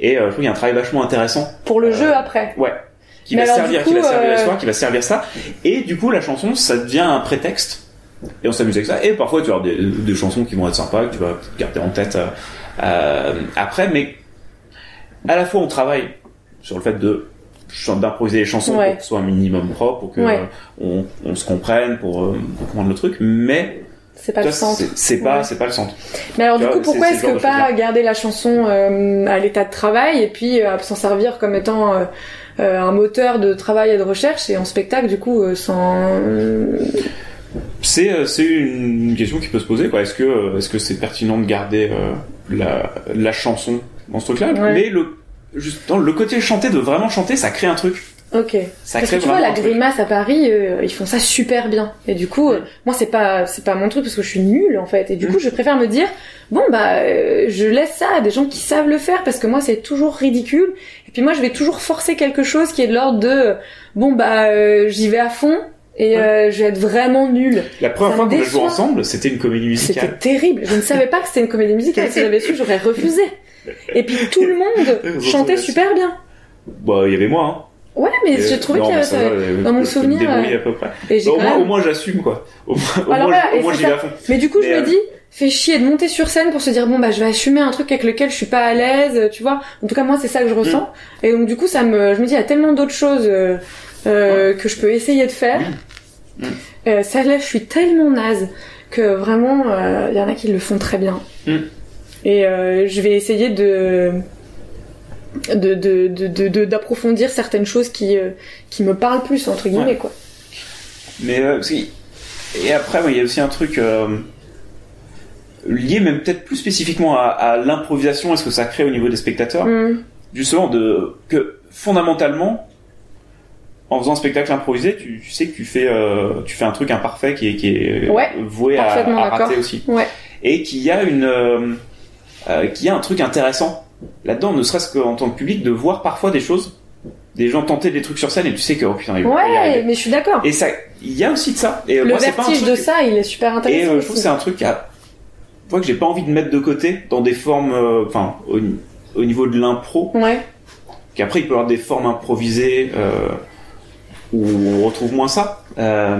Et euh, je trouve qu'il y a un travail vachement intéressant Pour le Euh, jeu après. Ouais. Qui Mais va servir, coup, qui va servir euh, l'histoire, qui va servir ça. Et du coup, la chanson, ça devient un prétexte. Et on s'amuse avec ça. Et parfois, tu vas avoir des, des chansons qui vont être sympas, que tu vas garder en tête euh, euh, après. Mais à la fois, on travaille sur le fait de d'improviser les chansons Ouais. pour que ce soit un minimum propre, pour que Ouais. euh, on, on se comprenne, pour, euh, pour comprendre le truc. Mais C'est pas le sens. c'est c'est pas, Ouais. c'est pas le centre. Mais alors du coup, pourquoi c'est- est-ce c'est le que pas garder la chanson euh, à l'état de travail et puis euh, s'en servir comme étant euh, un moteur de travail et de recherche et en spectacle du coup sans C'est c'est une, question qui peut se poser. Est-ce que euh, est-ce que c'est pertinent de garder la la chanson dans ce truc-là? Ouais. Mais le juste dans le côté chanter de vraiment chanter, ça crée un truc. Ok. Ça Parce que tu vois, la grimace à Paris, euh, ils font ça super bien. Et du coup, euh, moi, c'est pas, c'est pas mon truc parce que je suis nulle en fait. Et du Mm. coup, je préfère me dire, bon bah, euh, je laisse ça à des gens qui savent le faire parce que moi, c'est toujours ridicule. Et puis moi, je vais toujours forcer quelque chose qui est de l'ordre de, euh, bon bah, euh, j'y vais à fond et Ouais. euh, je vais être vraiment nulle. La première ça fois qu'on a joué ensemble, c'était une comédie C'était musicale. terrible. Je ne savais pas que c'était une comédie musicale. Si j'avais su, j'aurais refusé. Et puis tout le monde chantait super bien. Bah, il y avait moi. Hein. Ouais, mais j'ai trouvé avait ça dans mon souvenir, euh, à peu près. Et Bah, au, moins, au moins, j'assume quoi. Au moins, j'y vais à fond. Mais du coup, je me euh, dis, fait chier de monter sur scène pour se dire bon bah je vais assumer un truc avec lequel je suis pas à l'aise, tu vois. En tout cas moi c'est ça que je ressens. Mm. Et donc du coup ça me, je me dis il y a tellement d'autres choses euh, que je peux essayer de faire. Mm. Euh, ça là je suis tellement naze que vraiment euh, il y en a qui le font très bien. Mm. Et je vais essayer de de d'approfondir certaines choses qui euh, qui me parlent plus entre guillemets Ouais. quoi. Mais euh, et après, il y a aussi un truc euh, lié, même peut-être plus spécifiquement à, à l'improvisation et ce que ça crée au niveau des spectateurs. Mm. Justement, de que fondamentalement, en faisant un spectacle improvisé, tu, tu sais que tu fais euh, tu fais un truc imparfait qui est, qui est Ouais, voué à, à rater aussi. Ouais. Et qu'il y a une euh, euh, qu'il y a un truc intéressant là-dedans, ne serait-ce qu'en tant que public, de voir parfois des choses, des gens tenter des trucs sur scène et tu sais que oh putain ils vont Ouais, mais je suis d'accord. Et ça, il y a aussi de ça. Et euh, Le moi, c'est pas un vertige truc- de ça, il est super Et intéressant. euh, je trouve que c'est un truc à, vois que j'ai pas envie de mettre de côté dans des formes, euh, enfin, au, au niveau de l'impro. Ouais. Qu'après, il peut y avoir des formes improvisées, euh, où on retrouve moins ça. Euh,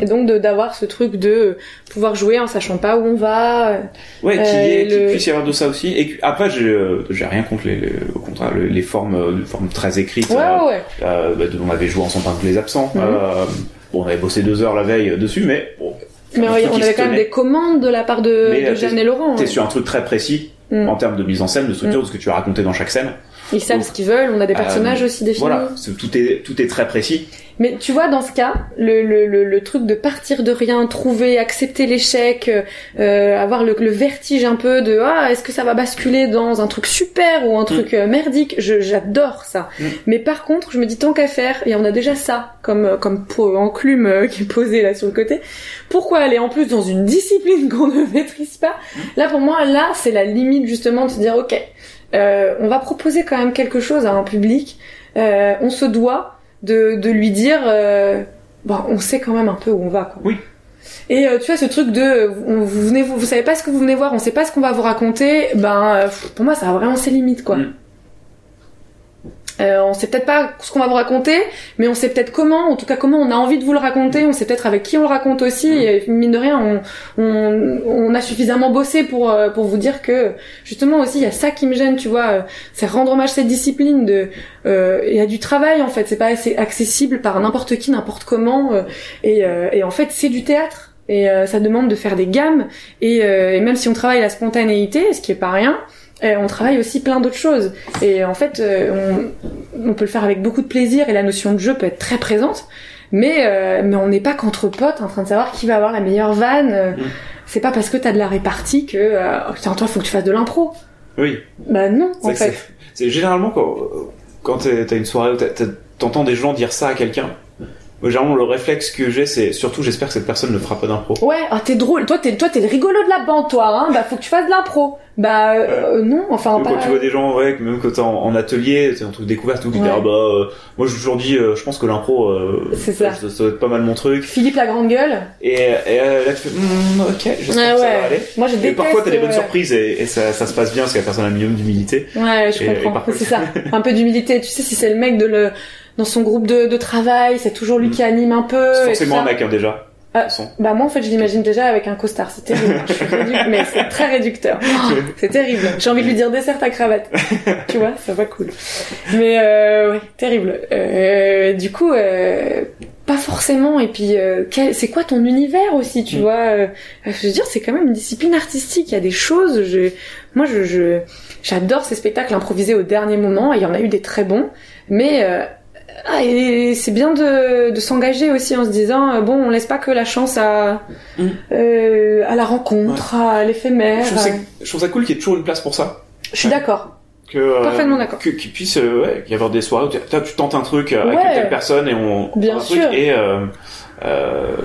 Et donc de- d'avoir ce truc de pouvoir jouer en sachant pas où on va. ouais, Euh, qu'il le- puisse y avoir de ça aussi. Et après, j'ai, euh, j'ai rien contre les, les- au contraire, les, les formes, euh, les formes très écrites. Ouais, euh, ouais, euh, bah, on avait joué ensemble avec les absents. Mhm. Euh, bon, on avait bossé deux heures la veille dessus, mais bon. Mais on avait quand même des commandes de la part de, Mais, de euh, Jeanne et Laurent. T'es ouais. sur un truc très précis Mm. en termes de mise en scène, de structure, de ce que tu vas raconter dans chaque scène. Ils savent Donc, ce qu'ils veulent, on a des euh, personnages aussi définis. Voilà, tout est tout est très précis. Mais tu vois, dans ce cas, le, le, le, le truc de partir de rien, trouver, accepter l'échec, euh, avoir le, le vertige un peu de ah est-ce que ça va basculer dans un truc super ou un truc euh, merdique, je j'adore ça. Mm. Mais par contre, je me dis tant qu'à faire et on a déjà ça comme euh, comme enclume euh, qui est posé là sur le côté. Pourquoi aller en plus dans une discipline qu'on ne maîtrise pas? Là pour moi, là c'est la limite justement de se dire ok, euh, on va proposer quand même quelque chose à un public. Euh, on se doit de, de lui dire euh, bon on sait quand même un peu où on va quoi. Oui. Et euh, tu vois ce truc de vous, venez vous, vous savez pas ce que vous venez voir, on sait pas ce qu'on va vous raconter, ben euh, pour moi ça a vraiment ses limites quoi. Mm. Euh, on sait peut-être pas ce qu'on va vous raconter, mais on sait peut-être comment, en tout cas comment on a envie de vous le raconter, on sait peut-être avec qui on le raconte aussi, Mm. et mine de rien, on, on, on a suffisamment bossé pour, euh, pour vous dire que, justement aussi, il y a ça qui me gêne, tu vois, euh, c'est rendre hommage à cette discipline, de, euh, il y a du travail en fait, c'est pas assez accessible par n'importe qui, n'importe comment, euh, et, euh, et en fait c'est du théâtre, et euh, ça demande de faire des gammes, et, euh, et même si on travaille la spontanéité, ce qui est pas rien, euh, on travaille aussi plein d'autres choses. Et en fait, euh, on, on peut le faire avec beaucoup de plaisir et la notion de jeu peut être très présente. Mais, euh, mais on n'est pas qu'entre potes en train de savoir qui va avoir la meilleure vanne. Mm. C'est pas parce que t'as de la répartie que euh, oh, putain, toi faut que tu fasses de l'impro. Oui. Bah non, C'est en fait. c'est- généralement quand, quand t'as une soirée où t'entends des gens dire ça à quelqu'un. Généralement, le réflexe que j'ai, c'est surtout, j'espère que cette personne ne fera pas d'impro. Ouais, ah, t'es drôle. Toi, t'es, toi, t'es le rigolo de la bande, toi. Hein. Bah, faut que tu fasses de l'impro. Bah, euh, euh, non, enfin, pas. Quand tu vois des gens, ouais, même quand t'es en, en atelier, c'est un truc découverte, ou Ouais. ah bah, euh, moi j'ai toujours dit, euh, je pense que l'impro, euh, C'est ça. ça. doit être pas mal mon truc. Philippe la grande gueule. Et, et euh, là tu fais, Hmm, ok, j'espère Ah que ça ouais. va aller. Moi, je Et déteste. parfois t'as des bonnes surprises et, et ça, ça se passe bien parce que la personne a un minimum d'humilité. Ouais, je Et- et comprends. parfois- C'est ça. Un peu d'humilité. Tu sais, si c'est le mec de le dans son groupe de, de travail, c'est toujours lui Mm. qui anime un peu. C'est forcément un hein, déjà. Façon. Bah moi en fait je l'imagine déjà avec un costard, c'est terrible. Je suis réduc- mais c'est très réducteur. Oh, c'est terrible. J'ai envie de lui dire dessert ta cravate. tu vois, ça va cool. Mais euh, ouais, terrible. Euh, du coup, euh, pas forcément. Et puis, euh, quel- c'est quoi ton univers aussi, tu Mm. vois euh, Je veux dire, c'est quand même une discipline artistique. Il y a des choses. Je, moi, je, je, j'adore ces spectacles improvisés au dernier moment. Et il y en a eu des très bons, mais euh, ah, et c'est bien de, de s'engager aussi en se disant euh, bon, on laisse pas que la chance à Mm. euh, à la rencontre, à l'éphémère. Je trouve, ça, à- je trouve ça cool qu'il y ait toujours une place pour ça. Je suis Ouais. d'accord. Que, euh, Parfaitement d'accord. Que, qu'il puisse euh, ouais, y avoir des soirées où tu, tentes un truc euh, avec Ouais. telle personne et on, Bien un truc sûr. et euh, euh,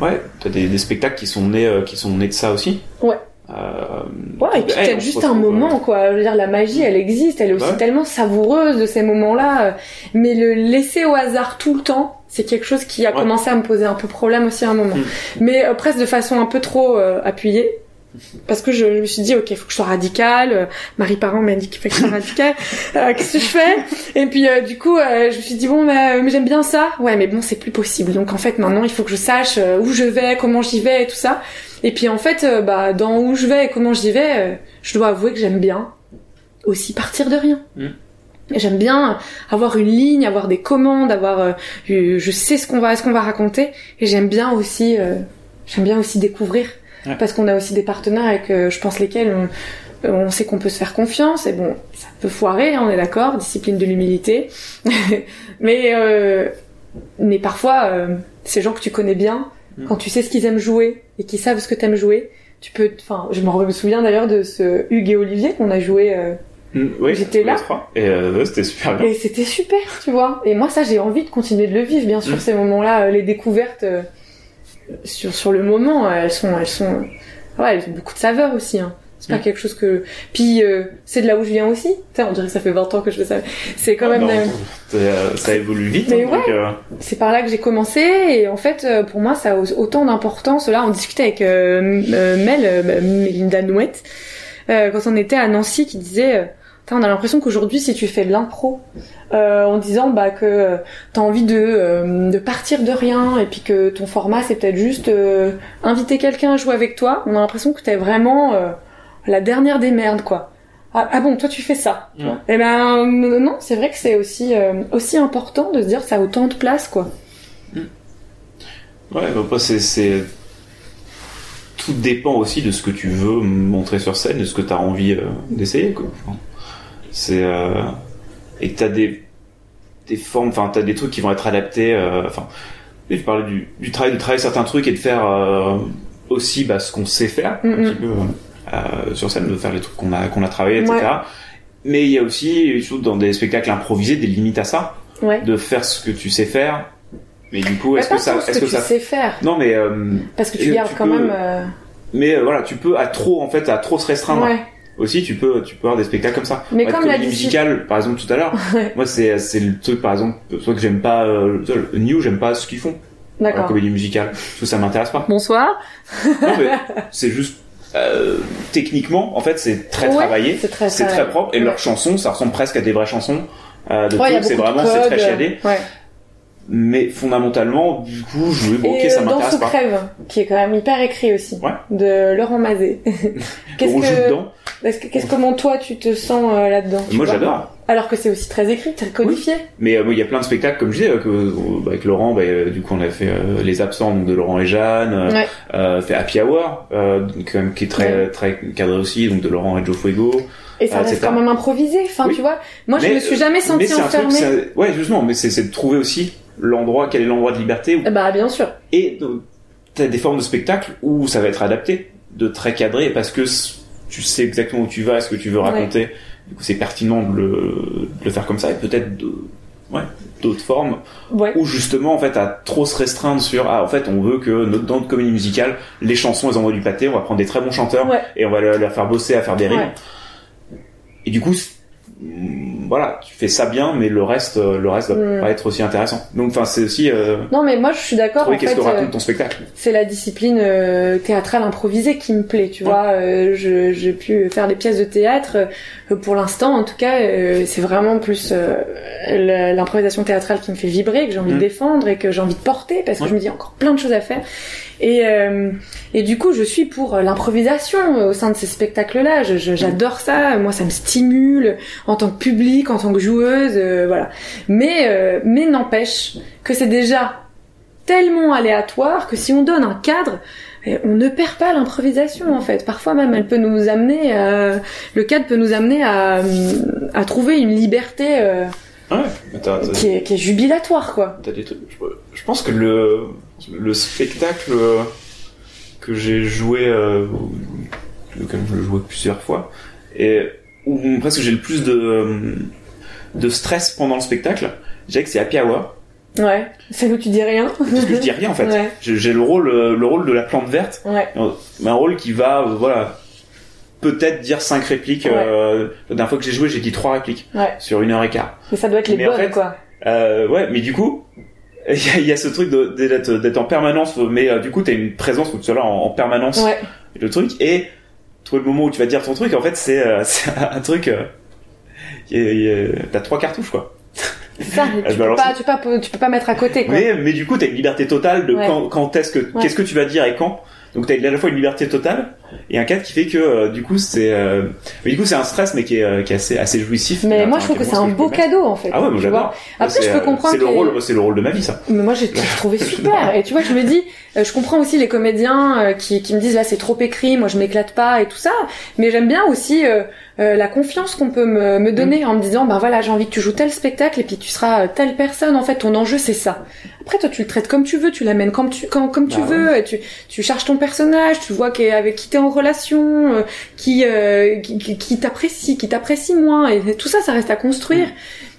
ouais, t'as des, des spectacles qui sont nés qui sont nés de ça aussi. Ouais. Euh, Ouais, et puis peut-être juste un moment, quoi. Je veux dire, la magie, elle existe, elle est aussi Ouais. tellement savoureuse de ces moments-là. Mais le laisser au hasard tout le temps, c'est quelque chose qui a Ouais. commencé à me poser un peu problème aussi à un moment. Mm. Mais euh, presque de façon un peu trop euh, appuyée. Parce que je, je me suis dit, ok, faut que je sois radicale. Euh, Marie Parent m'a dit qu'il fallait que je sois radicale. Euh, Qu'est-ce que je fais? Et puis euh, du coup, euh, je me suis dit bon, bah, euh, mais j'aime bien ça. Ouais, mais bon, c'est plus possible. Donc en fait, maintenant, il faut que je sache euh, où je vais, comment j'y vais et tout ça. Et puis en fait, euh, bah, dans où je vais et comment j'y vais, euh, je dois avouer que j'aime bien aussi partir de rien. Mm. Et J'aime bien avoir une ligne, avoir des commandes, avoir, je sais ce qu'on va, ce qu'on va raconter. Et j'aime bien aussi, euh, j'aime bien aussi découvrir, Ouais. parce qu'on a aussi des partenaires avec, euh, je pense lesquels on, on sait qu'on peut se faire confiance. Et bon, ça peut foirer, hein, on est d'accord, discipline de l'humilité. mais euh, mais parfois, euh, ces gens que tu connais bien, Mm. quand tu sais ce qu'ils aiment jouer et qu'ils savent ce que t'aimes jouer, tu peux. Enfin, je me souviens d'ailleurs de ce Hugues et Olivier qu'on a joué. euh, Mm, oui, J'étais là. Et euh, c'était super bien. et c'était super, tu vois. Et moi, ça, j'ai envie de continuer de le vivre, bien sûr, Mm. ces moments-là, euh, les découvertes euh, sur sur le moment, elles sont, elles sont, ouais, elles ont beaucoup de saveur aussi. Hein. C'est pas Mm. quelque chose que. Puis euh, c'est de là où je viens aussi. Tu sais, on dirait que ça fait 20 ans que je fais ça. C'est quand même. Euh, euh, ça évolue vite. Mais hein, euh, c'est par là que j'ai commencé et en fait pour moi ça a autant d'importance là on discutait avec Mel Melinda Nouette euh, quand on était à Nancy qui disait on a l'impression qu'aujourd'hui, si tu fais de l'impro, euh, en disant bah que t'as envie de, euh, de partir de rien et puis que ton format c'est peut-être juste euh, inviter quelqu'un à jouer avec toi, on a l'impression que t'es vraiment euh, la dernière des merdes quoi. Ah, ah bon, toi tu fais ça. Ouais. vois. Eh ben non, c'est vrai que c'est aussi euh, aussi important de se dire ça a autant de place quoi. Ouais, bah, c'est, c'est. Tout dépend aussi de ce que tu veux montrer sur scène, de ce que tu as envie euh, d'essayer, quoi. Enfin, c'est. Euh... Et t'as des. des formes, enfin, t'as des trucs qui vont être adaptés, euh, enfin. Je parlais du, du travail, de travailler certains trucs et de faire euh, aussi bah, ce qu'on sait faire, un petit peu, sur scène, de faire les trucs qu'on a, qu'on a travaillé, etc. Ouais. Mais il y a aussi, surtout dans des spectacles improvisés, des limites à ça, Ouais. de faire ce que tu sais faire. Mais du coup, est-ce que ça, est-ce que, tu ça sais faire, non, mais parce que tu gardes quand peux- même. mais euh, voilà, tu peux à trop en fait à trop se restreindre. Ouais. Aussi, tu peux tu peux avoir des spectacles comme ça. Mais Ouais, comme comédie l'a dit- musicale, par exemple tout à l'heure. Ouais. Moi, c'est c'est le truc par exemple, soit que j'aime pas euh, le New, j'aime pas ce qu'ils font la D'accord. comédie musicale, parce que ça m'intéresse pas. Bonsoir. non, mais c'est juste euh, techniquement, en fait, c'est très Ouais, travaillé, c'est très très propre, et Ouais. leurs chansons, ça ressemble presque à des vraies chansons. Euh, de Ouais, c'est vraiment c'est très chiadé. Ouais. Mais fondamentalement, du coup, je dis, bon, ok, ça euh, dans m'intéresse pas. crève, qui est quand même hyper écrit aussi, Ouais. de Laurent Mazet. qu'est-ce que, que- qu'est-ce comment toi tu te sens euh, là-dedans Moi, j'adore. Alors que c'est aussi très écrit, très codifié. Mais euh, il y a plein de spectacles, comme je disais, que, euh, bah, avec Laurent, bah, du coup on a fait euh, Les Absents donc de Laurent et Jeanne, Ouais. euh, fait Happy Hour, euh, donc, quand même, qui est très, très cadré aussi, donc de Laurent et Joe Fuego. Et ça reste quand même improvisé. Enfin, Oui. tu vois, moi je Mais, me suis jamais un truc, enfermée. c'est- ouais justement, mais c'est de trouver aussi l'endroit, quel est l'endroit de liberté, où- Bah bien sûr. et euh, t'as des formes de spectacle où ça va être adapté, de très cadré, parce que tu sais exactement où tu vas, ce que tu veux raconter, du coup c'est pertinent de le, de le faire comme ça, et peut-être de, ouais, d'autres formes Ouais. ou justement en fait à trop se restreindre sur ah en fait on veut que notre, dans notre comédie musicale les chansons elles envoient du pâté on va prendre des très bons chanteurs Ouais. et on va leur faire bosser à faire des rimes Ouais. et du coup voilà tu fais ça bien mais le reste euh, le reste va Mm. pas être aussi intéressant donc enfin c'est aussi euh, Non mais moi je suis d'accord. qu'est-ce que raconte euh, ton spectacle c'est la discipline euh, théâtrale improvisée qui me plaît, tu Ouais. vois. Euh, je- J'ai pu faire des pièces de théâtre. euh, pour l'instant, en tout cas, euh, c'est vraiment plus euh, l'improvisation théâtrale qui me fait vibrer, que j'ai envie Mm. de défendre et que j'ai envie de porter, parce que Ouais. je me dis encore plein de choses à faire. Et, euh, et du coup, je suis pour euh, l'improvisation au sein de ces spectacles-là. J'adore ça. Moi, ça me stimule en tant que public, en tant que joueuse, euh, voilà. Mais, euh, mais n'empêche que c'est déjà tellement aléatoire que si on donne un cadre, eh, on ne perd pas l'improvisation en fait. Parfois même, elle peut nous amener, à... le cadre peut nous amener à, à trouver une liberté euh, ouais mais qui, est, qui est jubilatoire quoi. t'as des trucs je, je pense que le le spectacle euh, que j'ai joué euh, lequel je l'ai joué plusieurs fois et où presque j'ai le plus de euh, de stress pendant le spectacle je dirais que c'est Happy Hour Ouais, c'est où tu dis rien. parce que je dis rien en fait Ouais. j'ai le rôle euh, le rôle de la plante verte Ouais, un rôle qui va voilà peut-être dire cinq répliques Ouais. euh, la dernière fois que j'ai joué j'ai dit trois répliques ouais. sur une heure et quart Mais ça doit être les Mais en bonnes fait, quoi. euh, ouais, mais du coup, il y, y a ce truc de- de- d'être d'être en permanence, mais euh, du coup, t'as une présence es là en, en permanence, Ouais. le truc, et trouver le moment où tu vas dire ton truc, en fait, c'est euh, un truc. Euh, t'as trois cartouches, quoi. Ça. je Tu peux, pas, tu, peux pas, tu peux pas mettre à côté quoi. Mais, mais du coup, t'as une liberté totale de Ouais. quand, quand est-ce que, qu'est-ce que tu vas dire et quand. Donc t'as à la fois une liberté totale et un cadre qui fait que euh, du coup c'est, euh, du coup c'est un stress mais qui est, euh, qui est assez, assez jouissif. Mais moi je trouve que c'est un que beau cadeau en fait. Ah ouais, moi j'adore. Après, je peux comprendre C'est le rôle, c'est le rôle de ma vie ça. Mais moi, j'ai trouvé super. Et tu vois, je me dis, je comprends aussi les comédiens qui, qui me disent là c'est trop écrit, moi je m'éclate pas et tout ça. Mais j'aime bien aussi euh, la confiance qu'on peut me, me donner en me disant, bah voilà, j'ai envie que tu joues tel spectacle et puis tu seras telle personne. En fait, ton enjeu c'est ça. Après, toi, tu le traites comme tu veux, tu l'amènes comme tu, quand, comme tu Bah veux. Et tu, tu cherches ton personnage, tu vois qu'avec avec qui t'es en relation, euh, qui, euh, qui, qui- t'apprécie, qui t'apprécie moins. Et tout ça, ça reste à construire.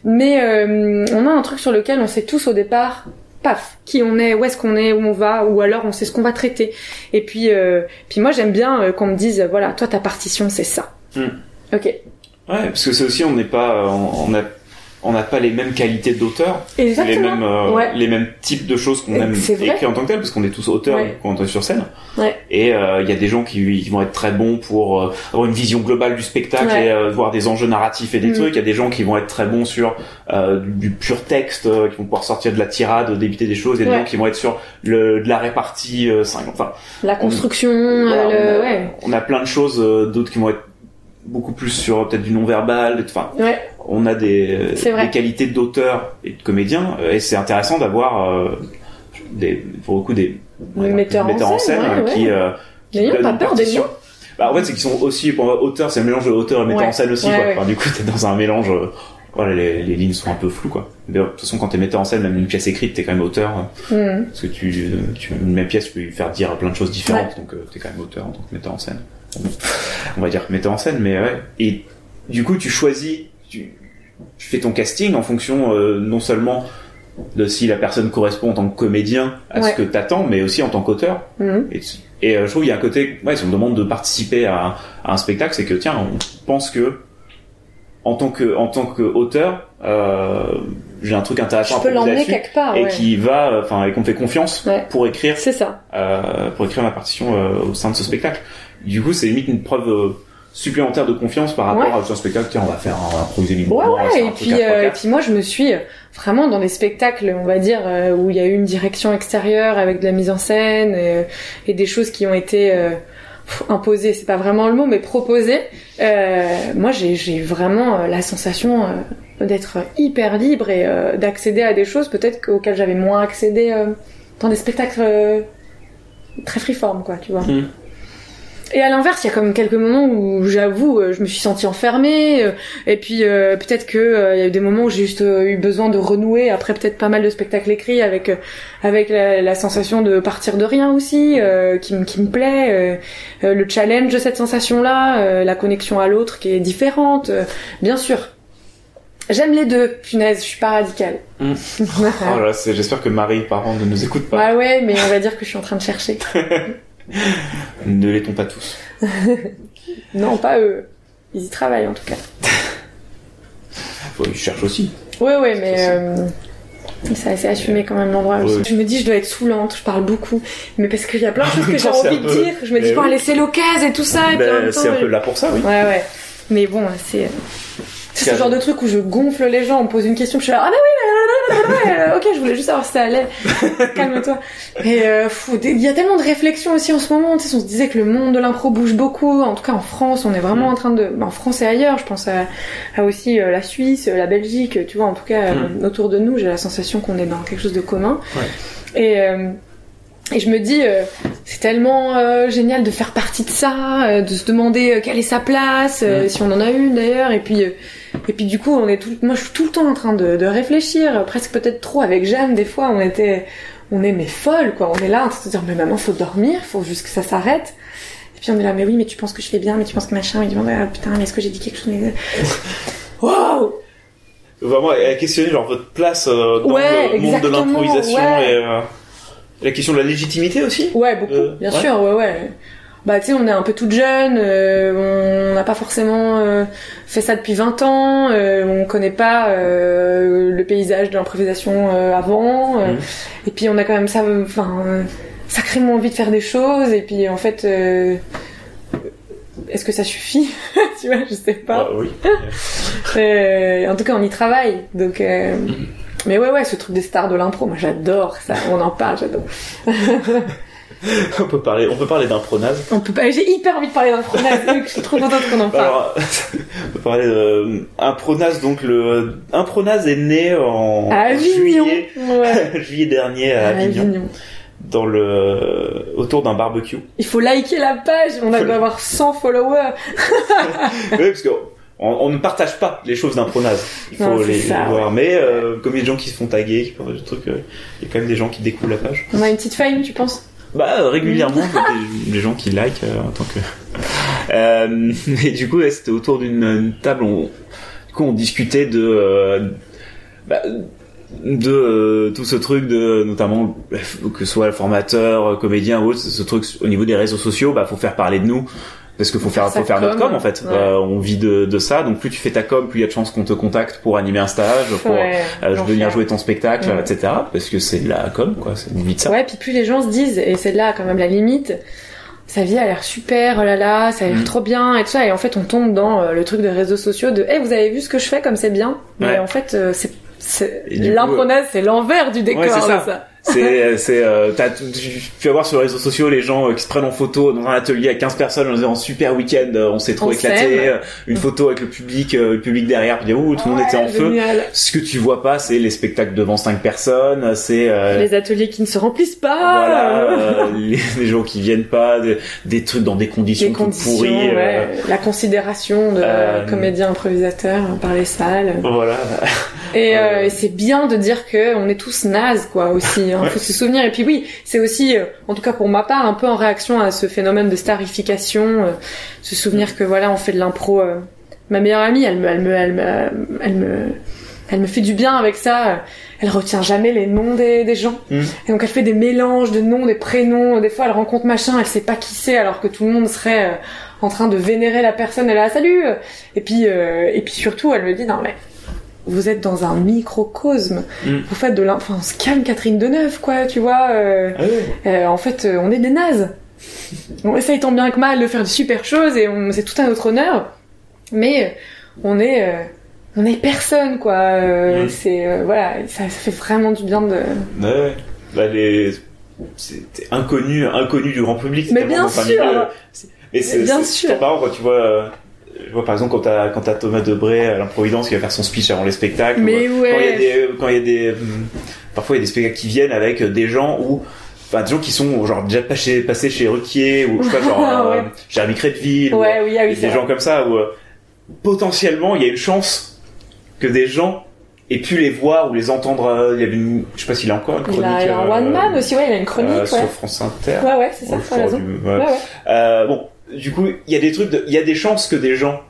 Mais euh, on a un truc sur lequel on sait tous au départ, paf, qui on est, où est-ce qu'on est, où on va, ou alors on sait ce qu'on va traiter. Et puis, euh, puis moi j'aime bien qu'on me dise, voilà, toi ta partition c'est ça. Mm. Ok. Ouais, parce que c'est aussi, on n'est pas, on, on a on n'a pas les mêmes qualités d'auteur, les mêmes, euh, Ouais. les mêmes types de choses qu'on aime écrire en tant que tel, parce qu'on est tous auteurs Ouais. quand on est sur scène. Ouais. Et euh, il y a des gens qui, qui vont être très bons pour euh, avoir une vision globale du spectacle et euh, voir des enjeux narratifs et des Mm. trucs. Il y a des gens qui vont être très bons sur euh, du, du pur texte, euh, qui vont pouvoir sortir de la tirade, débiter des choses. Il y a des gens qui vont être sur le, de la répartie. euh, cinq- enfin, La construction, voilà, euh, le... on, a, on a plein de choses, euh, d'autres qui vont être beaucoup plus sur euh, peut-être du non-verbal. Enfin, Ouais. On a des, qualités d'auteur et de comédien euh, et c'est intéressant d'avoir euh, des pour beaucoup des Des metteurs en scène, ouais, euh, qui, ouais. euh, qui donnent pas peur des. Bah, en fait c'est qu'ils sont aussi bon, auteurs c'est un mélange de auteur et metteur Ouais. en scène aussi Ouais, quoi. ouais. Enfin, du coup t'es dans un mélange voilà les, les lignes sont un peu floues quoi mais de toute façon quand t'es metteur en scène même une pièce écrite t'es quand même auteur euh, Mhm. parce que tu, tu une même pièce tu peux lui faire dire plein de choses différentes donc euh, t'es quand même auteur en tant que metteur en scène on va dire metteur en scène mais ouais et du coup tu choisis tu, tu fais ton casting en fonction euh, non seulement de si la personne correspond en tant que comédien à Ouais. ce que t'attends mais aussi en tant qu'auteur Mhm. et, et, euh, je trouve qu'il y a un côté ouais si on me demande de participer à, à un spectacle c'est que tiens on pense que en tant que en tant qu'auteur euh, j'ai un truc intéressant Je à peux l'emmener quelque part, et qui va enfin et qu'on me fait confiance Ouais. pour écrire C'est ça. euh, pour écrire ma partition euh, au sein de ce spectacle. Du coup, c'est limite une preuve euh, supplémentaire de confiance par rapport Ouais. à un spectacle. Tiens, on va faire un improviser mille Ouais, ouais, et puis, euh, et puis moi je me suis euh, vraiment dans des spectacles, on va dire, euh, où il y a eu une direction extérieure avec de la mise en scène et, et des choses qui ont été euh, imposées, c'est pas vraiment le mot, mais proposées. Moi j'ai vraiment la sensation d'être hyper libre et d'accéder à des choses peut-être auxquelles j'avais moins accédé dans des spectacles très freeform, quoi, tu vois. Mm. Et à l'inverse, il y a quand même quelques moments où j'avoue, euh, je me suis sentie enfermée. euh, et puis euh, peut-être que euh, il y a eu des moments où j'ai juste euh, eu besoin de renouer après peut-être pas mal de spectacles écrits avec avec la, la sensation de partir de rien aussi, euh, qui, me- qui me plaît. le challenge de cette sensation-là, euh, la connexion à l'autre qui est différente. euh, bien sûr. J'aime les deux, punaise, je suis pas radicale. Mm. Oh là là, c'est- j'espère que Marie, parents, ne nous écoute pas. ouais, ouais, mais on va dire que je suis en train de chercher. Ne l'étons pas tous. Non, pas eux. Ils y travaillent en tout cas. Ils cherchent aussi. Ouais, ouais, mais euh, c'est assez assumé quand même l'endroit. Ouais. Je me dis, je dois être saulante, je parle beaucoup, mais parce qu'il y a plein de choses que j'ai envie de peu- dire. Je me dis, bon, oui. laisser l'occasion et tout ça, Ben, c'est un peu là pour ça, oui. Ouais, ouais. Mais bon, c'est. C'est ce genre de truc où je gonfle les gens, on me pose une question, je suis là, ah bah oui, ok, je voulais juste savoir si ça allait. Calme-toi. Et euh, il y a tellement de réflexions aussi en ce moment, tu sais, on se disait que le monde de l'impro bouge beaucoup, en tout cas en France, on est vraiment en train de... En France et ailleurs, je pense à, à aussi euh, la Suisse, la Belgique, tu vois, en tout cas, euh, autour de nous, j'ai la sensation qu'on est dans quelque chose de commun. Et... euh, et je me dis, euh, c'est tellement euh, génial de faire partie de ça, euh, de se demander quelle est sa place, Mm. si on en a une d'ailleurs, et puis et puis du coup, on est tout, moi je suis tout le temps en train de, de réfléchir, euh, presque peut-être trop avec Jeanne des fois, on était, on est mais folle quoi, on est là en train de se dire mais maman faut dormir, faut juste que ça s'arrête. Et puis on est là mais oui mais tu penses que je fais bien, mais tu penses que machin, mais tu penses ah, putain mais est-ce que j'ai dit quelque chose mais... Waouh Vraiment, elle a questionné genre votre place euh, dans Ouais, le monde de l'improvisation ouais. et euh, la question de la légitimité aussi? Ouais, beaucoup, Euh, bien ouais. sûr, ouais, ouais. Bah, tu sais, on est un peu toute jeune, euh, on n'a pas forcément euh, fait ça depuis 20 ans, euh, on connaît pas euh, le paysage de l'improvisation avant, Mhm. et puis on a quand même ça, enfin, sacrément envie de faire des choses, et puis en fait, est-ce que ça suffit Tu vois, je sais pas. Ah, oui. Euh, en tout cas, on y travaille, donc. euh, Mais ouais, ouais, ce truc des stars de l'impro, moi j'adore ça, on en parle, j'adore. on peut parler, on peut parler d'un pronase. On peut pas, j'ai hyper envie de parler d'un pronaz, Luc, je suis trop contente qu'on en parle. Alors, on peut parler de un pronase donc le un pronase est né en, à juillet Ouais. juillet dernier à À Avignon, Avignon. dans le autour d'un barbecue. Il faut liker la page, on a doit avoir 100 followers. oui, parce que on, on ne partage pas les choses d'un pronase. Il faut Non, les ça, voir. Mais euh, comme il y a des gens qui se font taguer, qui font des trucs, euh, il y a quand même des gens qui découvrent la page. On a une petite fame, tu penses? Bah euh, régulièrement, des, des gens qui like euh, en tant que. Euh, et du coup, ouais, c'était autour d'une une table. On, du coup, on discutait de. bah, de euh, tout ce truc de notamment bref, que ce soit le formateur comédien ou autre ce truc au niveau des réseaux sociaux bah faut faire parler de nous parce qu'il faut faire, Faire faut sa faire notre com, com en fait. ouais. Euh, on vit de, de ça, donc plus tu fais ta com, plus il y a de chances qu'on te contacte pour animer un stage, pour Ouais, euh, venir jouer ton spectacle, Ouais. etc. Parce que c'est de la com, quoi. C'est une vie de ça. Ouais, puis plus les gens se disent, et c'est là quand même la limite, sa vie a l'air super, oh là là, ça a l'air Mm. trop bien et tout ça, et en fait on tombe dans euh, le truc des réseaux sociaux de, hey, vous avez vu ce que je fais comme c'est bien, mais en fait c'est c'est coup, l'impronase, c'est l'envers du décor Ouais, c'est ça. de ça. C'est, c'est, euh, tu peux avoir sur les réseaux sociaux les gens euh, qui se prennent en photo dans un atelier à 15 personnes en disant super week-end, euh, on s'est trop On éclaté, euh, une photo avec le public, euh, le public derrière, puis ouh, tout le monde était en feu. Ce que tu vois pas, c'est les spectacles devant 5 personnes, c'est euh, Les ateliers qui ne se remplissent pas. voilà, euh, les, les gens qui viennent pas, des, des trucs dans des conditions conditions, pourries. euh, ouais, la considération de euh, comédiens improvisateurs par les salles. Voilà. Et, euh, Euh, c'est bien de dire que on est tous nazes, quoi, aussi. Hein. Ouais. Faut se souvenir. Et puis oui, c'est aussi, euh, en tout cas pour ma part, un peu en réaction à ce phénomène de starification. euh, se souvenir que voilà, on fait de l'impro. euh, Ma meilleure amie, elle me, elle me, elle me, elle me, elle me fait du bien avec ça. Elle retient jamais les noms des, des gens. Mm. Et donc elle fait des mélanges de noms, des prénoms. Des fois, elle rencontre machin, elle sait pas qui c'est, alors que tout le monde serait euh, en train de vénérer la personne. Elle là, salut. Et puis, euh, et puis surtout, elle me dit non mais vous êtes dans un microcosme. Mm. Vous faites de l'in... Enfin, on se calme Catherine Deneuve, quoi, tu vois. euh, Ah euh, en fait, euh, on est des nazes. On essaye tant bien que mal de faire de super choses et c'est tout à notre honneur. Mais on est... On est personne, quoi. Mm. C'est... voilà, ça, ça fait vraiment du bien de... Ouais. Bah, les... C'était inconnu, inconnu du grand public. Mais bien un sûr. Mais c'est, Bien c'est- sûr. c'est marrant quand tu vois, je vois par exemple quand t'as, quand t'as Thomas Debré à l'improvidence qui va faire son speech avant les spectacles. Mais ou, euh, ouais. Quand il y a des, quand il y a des, parfois il y a des spectacles qui viennent avec des gens où, enfin, des gens qui sont genre déjà passés, passés chez Ruquier ou je sais pas, genre, euh, Ouais. Jérémy Crédville. ou, Ouais, oui, ah oui, des vrai. gens comme ça où, euh, potentiellement il y a une chance que des gens aient pu les voir ou les entendre. euh, Il y avait une, je sais pas s'il a encore une Il chronique. a, il a un euh, one man aussi, ouais, il a une chronique, euh, ouais. sur France Inter. Ouais, ouais, c'est ça, crois, raison. du- ouais. Ouais, ouais. Euh, bon, du coup, il y a des trucs, de- il y a des chances que des gens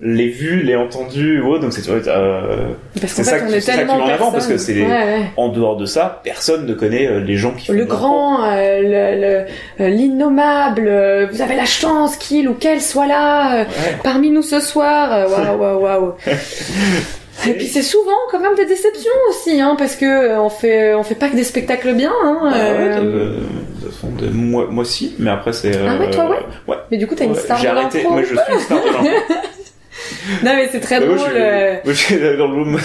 l'aient vu, l'aient entendu, ou autre, donc c'est euh, Parce C'est ça fait, on est qui tellement met en avant, parce que c'est les- Ouais, ouais. en dehors de ça, personne ne connaît euh, les gens qui font Le grand, euh, euh, l'innommable, euh, vous avez la chance qu'il ou qu'elle soit là, Ouais. parmi nous ce soir. Waouh, waouh, waouh. Et puis c'est souvent quand même des déceptions aussi, hein, parce que euh, on fait, on fait pas que des spectacles bien. Hein, Ah ouais, euh, de, de, façon de- moi, moi si, mais après c'est. Ah ouais, toi, ouais ouais. Mais du coup, t'as une star J'ai arrêté, moi je suis une star de l'impro. Non mais c'est très Mais moi, drôle. je, euh, moi, je, dans le,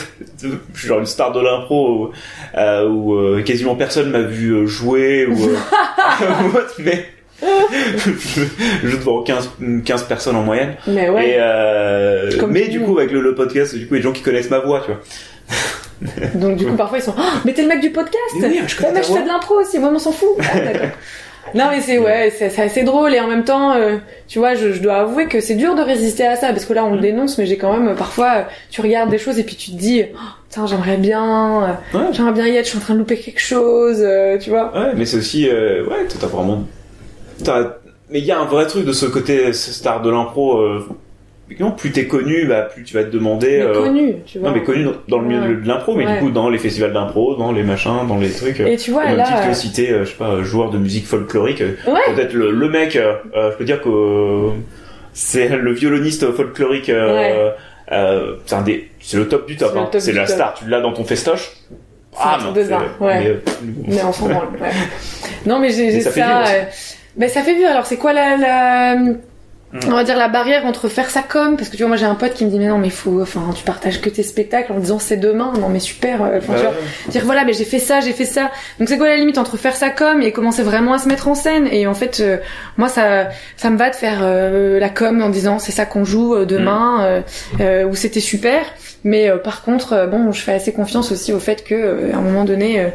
je suis genre une star de l'impro où, euh, où euh, quasiment personne m'a vu euh, jouer ou euh, mais je, devant 15, 15 personnes en moyenne. Mais ouais. Et euh, mais du coup avec le, le podcast, du coup il y a des gens qui connaissent ma voix, tu vois. Donc du coup parfois ils sont, Ah, mais t'es le mec du podcast. Mais oui, je connais Ouais, mais ta je fais de l'impro aussi. Moi, on s'en fout. Ah. Non mais c'est ouais, c'est assez drôle et en même temps, euh, tu vois, je, je dois avouer que c'est dur de résister à ça parce que là on le dénonce, mais j'ai quand même parfois, tu regardes des choses et puis tu te dis, oh, putain j'aimerais bien, euh, Ouais. j'aimerais bien y être, je suis en train de louper quelque chose, euh, tu vois. Ouais, mais c'est aussi euh, ouais, t'as vraiment mais il y a un vrai truc de ce côté star de l'impro euh, effectivement, plus t'es connu, bah plus tu vas te demander Mais euh, connu, tu vois. Non, mais connu dans, dans le milieu Ouais. de l'impro, mais Ouais. du coup dans les festivals d'impro, dans les machins, dans les trucs. Et tu vois même là, titre euh, que citer, euh, je sais pas, joueur de musique folklorique, Ouais. peut-être le, le mec, je peux dire que c'est le violoniste folklorique, euh, Ouais. c'est un des, c'est le top du top, C'est hein. la top. star, tu l'as dans ton festoche. C'est- dingue, ouais. mais, euh, mais on s'en branle. Ouais. Non mais j'ai ça. Ben ça fait vivre. Alors c'est quoi la, la Mm. on va dire la barrière entre faire sa com parce que tu vois moi j'ai un pote qui me dit mais non mais faut enfin tu partages que tes spectacles en disant c'est demain. Non mais super euh, enfin, tu Bah, vois dire voilà mais j'ai fait ça j'ai fait ça. Donc c'est quoi la limite entre faire sa com et commencer vraiment à se mettre en scène? Et en fait euh, moi ça ça me va de faire euh, la com en disant c'est ça qu'on joue demain euh, où c'était super. Mais par contre bon je fais assez confiance aussi au fait que à un moment donné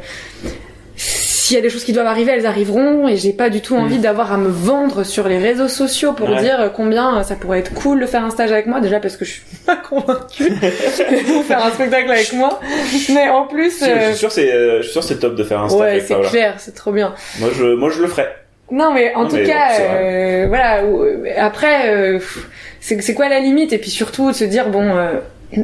s'il y a des choses qui doivent arriver, elles arriveront et j'ai pas du tout envie d'avoir à me vendre sur les réseaux sociaux pour Ouais. dire combien ça pourrait être cool de faire un stage avec moi. Déjà parce que je suis pas convaincue de faire un spectacle avec moi, mais en plus, Je euh, suis sûr, c'est, euh, je suis sûr, c'est top de faire un stage ouais, c'est clair, c'est trop bien. Moi, je, moi, je le ferai. Non, mais en Non, tout mais cas, c'est euh, voilà. euh, Après, euh, c'est c'est quoi la limite? Et puis surtout de se dire bon, euh,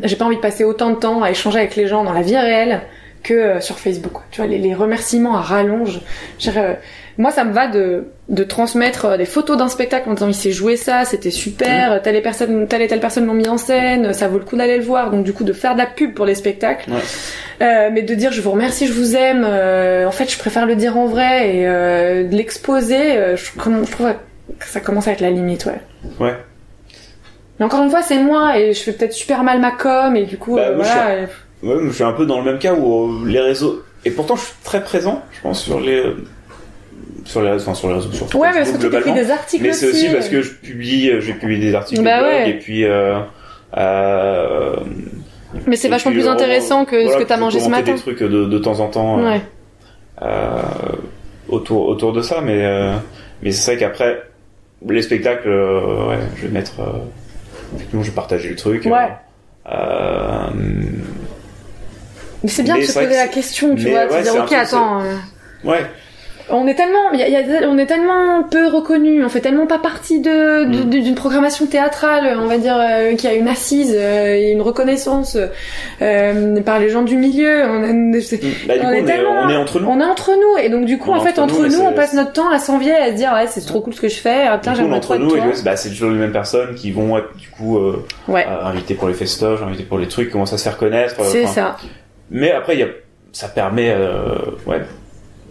j'ai pas envie de passer autant de temps à échanger avec les gens dans la vie réelle que euh, sur Facebook. quoi. Tu vois, les, les remerciements à rallonge. Je euh, moi, ça me va de, de transmettre euh, des photos d'un spectacle en disant il s'est joué ça, c'était super, telle, et personne, telle et telle personne l'ont mis en scène, ça vaut le coup d'aller le voir. Donc du coup, de faire de la pub pour les spectacles. Ouais. Euh, mais de dire je vous remercie, je vous aime, euh, en fait, je préfère le dire en vrai et de l'exposer, je, je trouve que ça commence à être la limite, ouais. Ouais. Mais encore une fois, c'est moi et je fais peut-être super mal ma com et du coup, Bah, je voilà. Ouais, je suis un peu dans le même cas où euh, les réseaux. Et pourtant, je suis très présent, je pense, sur les. euh, Sur les, enfin, sur les réseaux, sur Ouais, mais parce que tu écris des articles Mais c'est aussi. parce que je publie, euh, j'ai publié des articles Bah de blog, ouais. et puis. Euh, euh, Mais c'est vachement plus intéressant que voilà, ce que t'as je mangé ce matin. des trucs de, de temps en temps Ouais. euh, autour, autour de ça, mais, mais c'est vrai qu'après, les spectacles, ouais, je vais mettre. Effectivement, je vais partager le truc. Ouais. euh, Mais c'est bien Mais de se poser la question, tu mais vois, ouais, de dire c'est un ok, attends. euh, ouais, On est tellement, y a- y a- on est tellement peu reconnu, on fait tellement pas partie de Mm. d'une programmation théâtrale, on va dire, euh, qui a une assise euh, une reconnaissance euh, par les gens du milieu. On, est- c'est- bah, On coup, est on est, tellement- on est entre nous. on est entre nous et donc du coup, en fait, entre nous, nous, on passe notre temps à s'envier, à se dire ouais, c'est trop cool ce que je fais. Ah, putain, j'aimerais entre nous, et ouais, bah, c'est toujours les mêmes personnes qui vont être, du coup, euh, Ouais, invitées pour les festoches, invitées pour les trucs, commencent à se faire connaître. euh, c'est ça. Mais après, y a, ça permet, euh, ouais,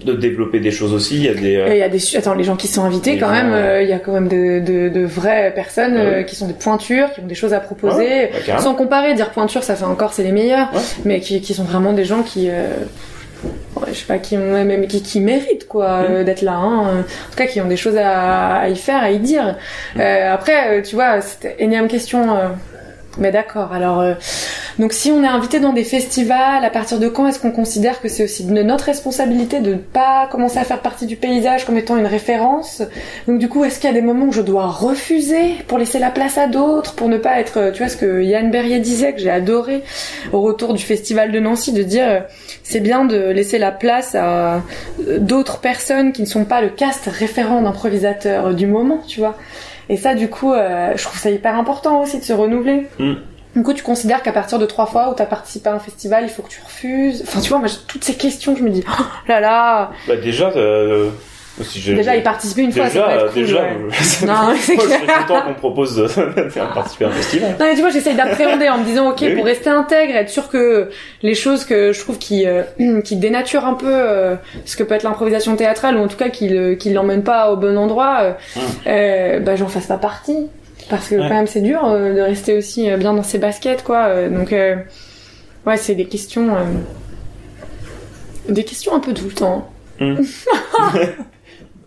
de développer des choses aussi. Il y a des, euh, il y a des attends les gens qui sont invités Les quand gens, même euh, il y a quand même de, de, de vraies personnes Ah oui. euh, qui sont des pointures qui ont des choses à proposer bah, sans comparer dire pointure ça fait encore c'est les meilleurs Ouais. mais qui, qui sont vraiment des gens qui euh, je sais pas qui même qui, qui méritent quoi Mm. euh, d'être là hein. en tout cas qui ont des choses à, à y faire à y dire Mm. Euh, après euh, tu vois c'était énième question euh, mais d'accord. Alors, euh, donc si on est invité dans des festivals, à partir de quand est-ce qu'on considère que c'est aussi de notre responsabilité de ne pas commencer à faire partie du paysage comme étant une référence? Donc du coup, est-ce qu'il y a des moments où je dois refuser pour laisser la place à d'autres, pour ne pas être, euh, tu vois, ce que Yann Berrier disait que j'ai adoré au retour du festival de Nancy, de dire euh, c'est bien de laisser la place à euh, d'autres personnes qui ne sont pas le cast référent d'improvisateur euh, du moment, tu vois? Et ça, du coup, je trouve ça hyper important aussi de se renouveler. Mm. Du coup, tu considères qu'à partir de trois fois où t'as participé à un festival, il faut que tu refuses. Enfin, tu vois, moi, toutes ces questions, je me dis, oh là là. Bah, déjà, euh, si j'ai- Déjà, y participer une fois, ça être cool. déjà, ouais. Non, c'est je clair. serais content qu'on me propose de faire participer à un festival. Non mais tu vois, j'essaye d'appréhender en me disant ok Mais oui. pour rester intègre, être sûr que les choses que je trouve qui euh, qui dénaturent un peu euh, ce que peut être l'improvisation théâtrale ou en tout cas qui le- qui l'emmènent pas au bon endroit, euh, Hum. euh, bah j'en fasse pas partie parce que Ouais. quand même c'est dur euh, de rester aussi euh, bien dans ses baskets quoi. euh, donc euh, ouais c'est des questions euh, des questions un peu tout le temps,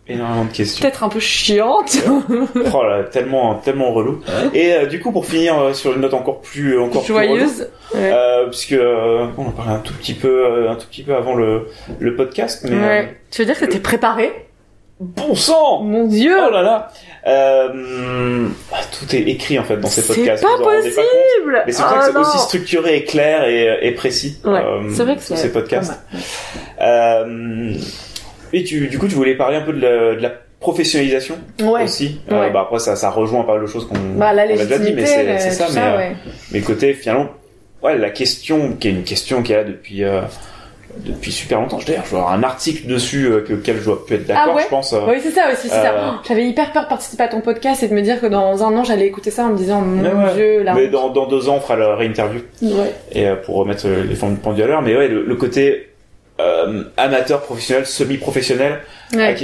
Énormément de questions. peut-être un peu chiantes. Oh là, tellement, tellement relou. Et euh, du coup, pour finir euh, sur une note encore plus, encore plus relou, Joyeuse. Ouais. euh, puisque euh, on en parlait un tout petit peu, euh, un tout petit peu avant le, le podcast, mais euh, Ouais. Tu veux dire que t'es préparé bon sang. Mon dieu. Oh là là euh, ah, Tout est écrit en fait dans ces C'est podcasts. pas rendez compte. possible. Mais c'est ça que Oh c'est aussi structuré et clair et, et précis Ouais, euh, c'est vrai que c'est ces podcasts. pas Euh, et tu, du coup, tu voulais parler un peu de la, de la professionnalisation. Ouais. aussi. Euh, Ouais. bah après, ça, ça rejoint pas mal de choses qu'on Bah la a déjà dit, mais c'est c'est ça. mais, ça, euh, ouais. mais côté finalement, ouais, la question qui est une question qui est là depuis euh, depuis super longtemps. Je D'ailleurs, je dois avoir un article dessus euh, que, auquel je dois plus être d'accord, Ah ouais je pense. euh. Oui, c'est ça aussi, c'est Euh, ça. J'avais hyper peur de participer à ton podcast et de me dire que dans un an, j'allais écouter ça en me disant, mon Ouais, dieu, là. mais dans, dans deux ans, on fera la réinterview Ouais. et euh, pour remettre les formes pendules à l'heure. Mais ouais, le, le côté amateur, professionnel, semi-professionnel, Ouais.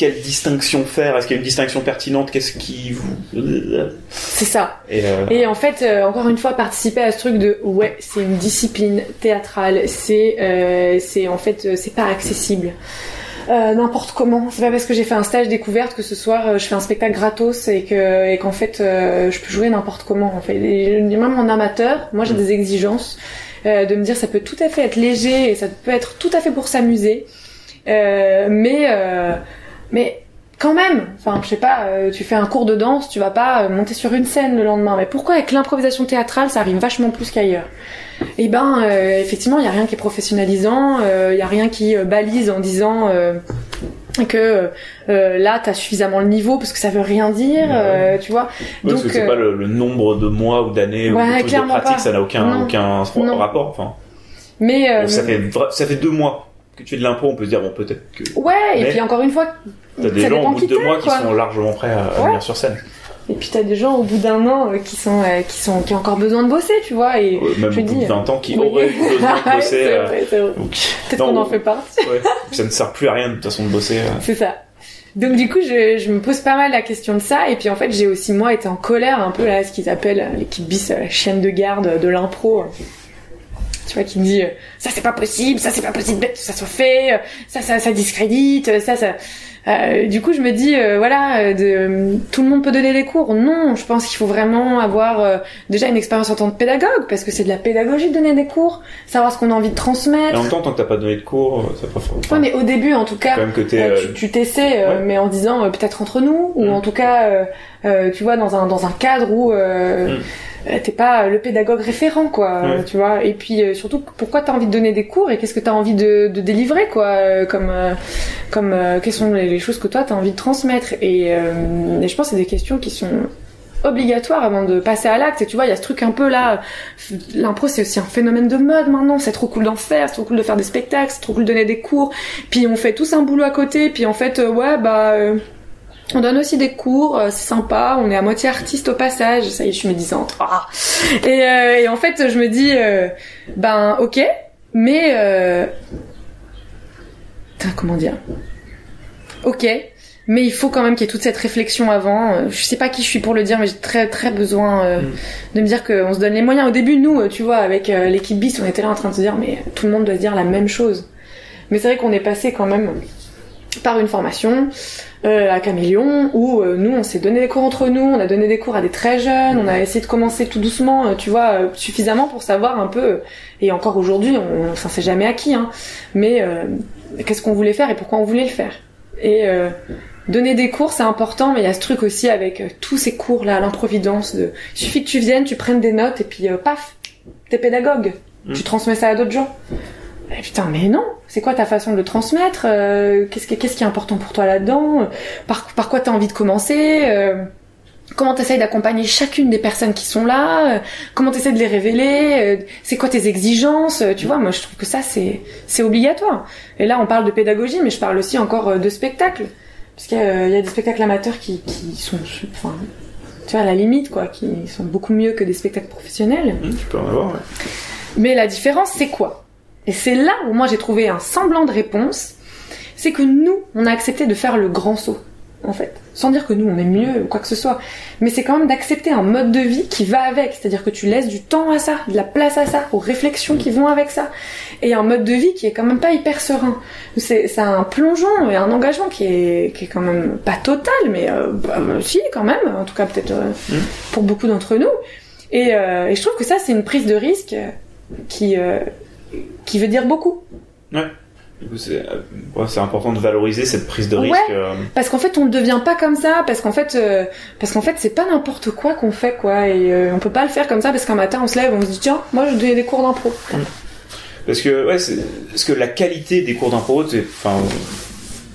Quelle distinction faire Est-ce qu'il y a une distinction pertinente Qu'est-ce qui vous C'est ça. et, euh, Et en fait, euh, encore une fois, participer à ce truc de ouais, c'est une discipline théâtrale, c'est euh, c'est en fait c'est pas accessible. N'importe comment. C'est pas parce que j'ai fait un stage découverte que ce soir je fais un spectacle gratos et que et qu'en fait je peux jouer n'importe comment. En fait, et même en amateur, moi j'ai Mm. des exigences de me dire ça peut tout à fait être léger et ça peut être tout à fait pour s'amuser, mais mais quand même, enfin, je sais pas, euh, tu fais un cours de danse, tu vas pas euh, monter sur une scène le lendemain. Mais pourquoi avec l'improvisation théâtrale, ça arrive vachement plus qu'ailleurs? Eh ben, euh, effectivement, il y a rien qui est professionnalisant, il y a rien qui balise en disant que euh, là, t'as suffisamment le niveau parce que ça veut rien dire, euh, tu vois. ouais, parce donc, que c'est euh, pas le, le nombre de mois ou d'années ou Ouais, de trucs de clairement pratique, ça n'a aucun Non. aucun Non. rapport. Enfin, Mais ça fait ça fait deux mois que tu fais de l'impro, on peut se dire bon peut-être que Ouais, et puis encore une fois, t'as des ça gens au bout de deux mois qui sont largement prêts à, à Ouais. venir sur scène. Et puis t'as des gens au bout d'un an euh, qui sont euh, qui sont qui ont encore besoin de bosser, tu vois. Et Euh, Même je au bout dis, de 20 ans qui oui. auraient besoin de bosser. c'est euh, vrai, c'est vrai. donc, Peut-être qu'on en fait partie. ouais. Ça ne sert plus à rien de toute façon de bosser. euh. C'est ça. Donc du coup, je, je me pose pas mal la question de ça. Et puis en fait, j'ai aussi moi été en colère un peu là, ce qu'ils appellent l'équipe bis, la chienne de garde de l'impro. Tu vois, qui me dit euh, ça c'est pas possible, ça c'est pas possible que ça soit fait, euh, ça ça ça discrédite, euh, ça ça. Euh, du coup, je me dis euh, voilà, de, tout le monde peut donner des cours. Non, je pense qu'il faut vraiment avoir euh, déjà une expérience en tant que pédagogue, parce que c'est de la pédagogie de donner des cours, savoir ce qu'on a envie de Et transmettre. en même temps, tant que t'as pas donné de cours, c'est pas fort. Ouais, mais au début, en tout cas, quand même que t'es. tu- tu t'essaies, euh, ouais. mais en disant peut-être entre nous, ou Mm. en tout cas, tu vois, dans un dans un cadre où euh, Mm. euh, t'es pas le pédagogue référent, quoi, Ouais. euh, tu vois. Et puis euh, surtout, pourquoi t'as envie de donner des cours et qu'est-ce que t'as envie de, de délivrer, quoi, euh, comme euh, comme euh, quelles sont les, les choses que toi t'as envie de transmettre. Et, euh, et je pense que c'est des questions qui sont obligatoires avant de passer à l'acte. Et tu vois, il y a ce truc un peu là, l'impro c'est aussi un phénomène de mode maintenant. C'est trop cool d'en faire, c'est trop cool de faire des spectacles, c'est trop cool de donner des cours. Puis on fait tous un boulot à côté. Puis en fait, euh, ouais, bah, euh, on donne aussi des cours, euh, c'est sympa. On est à moitié artiste au passage. Ça y est, je suis médisante. Ah. Et, euh, et en fait, je me dis, euh, ben, ok, mais euh... Putain, comment dire? Ok, mais il faut quand même qu'il y ait toute cette réflexion avant. Je sais pas qui je suis pour le dire, mais j'ai très très besoin euh, Mm. de me dire qu'on se donne les moyens. Au début, nous, tu vois, avec euh, l'équipe bis, on était là en train de se dire, mais tout le monde doit se dire la même chose. Mais c'est vrai qu'on est passé quand même par une formation euh, à Caméléon où euh, nous on s'est donné des cours entre nous, on a donné des cours à des très jeunes, on a essayé de commencer tout doucement, euh, tu vois, euh, suffisamment pour savoir un peu. euh, et encore aujourd'hui, on, ça s'est jamais acquis, hein, mais euh, qu'est-ce qu'on voulait faire et pourquoi on voulait le faire? Et euh, donner des cours, c'est important, mais il y a ce truc aussi avec tous ces cours là, l'improvidence. De, il suffit que tu viennes, tu prennes des notes et puis paf, t'es pédagogue, Mm. tu transmets ça à d'autres gens. Eh, putain, mais non, c'est quoi ta façon de le transmettre Euh, Qu'est-ce qui, est important pour toi là-dedans par, par quoi t'as envie de commencer Euh, Comment t'essayes d'accompagner chacune des personnes qui sont là Euh, Comment t'essayes de les révéler Euh, C'est quoi tes exigences Euh, Tu vois, moi je trouve que ça c'est c'est obligatoire. Et là on parle de pédagogie, mais je parle aussi encore euh, de spectacle, parce qu'il y, a- il y a des spectacles amateurs qui, qui sont, enfin, tu vois, à la limite quoi, qui sont beaucoup mieux que des spectacles professionnels. hum, tu peux en avoir, ouais. Mais la différence, c'est quoi? Et c'est là où moi j'ai trouvé un semblant de réponse. C'est que nous, on a accepté de faire le grand saut, en fait. Sans dire que nous, on est mieux ou quoi que ce soit. Mais c'est quand même d'accepter un mode de vie qui va avec. C'est-à-dire que tu laisses du temps à ça, de la place à ça, aux réflexions qui vont avec ça. Et un mode de vie qui est quand même pas hyper serein. C'est c'est un plongeon et un engagement qui est, qui est quand même pas total, mais euh, bah, euh, si, quand même. En tout cas, peut-être euh, Mm. pour beaucoup d'entre nous. Et, euh, et je trouve que ça, c'est une prise de risque qui, qui veut dire beaucoup. Du coup, c'est euh, ouais, c'est important de valoriser cette prise de Ouais. risque. euh, Parce qu'en fait, on ne devient pas comme ça, parce qu'en fait, euh, parce qu'en fait, c'est pas n'importe quoi qu'on fait, quoi. Et euh, on peut pas le faire comme ça, parce qu'un matin, on se lève, on se dit, tiens, moi, je vais donner des cours d'impro. Parce que ouais, parce que la qualité des cours d'impro, c'est enfin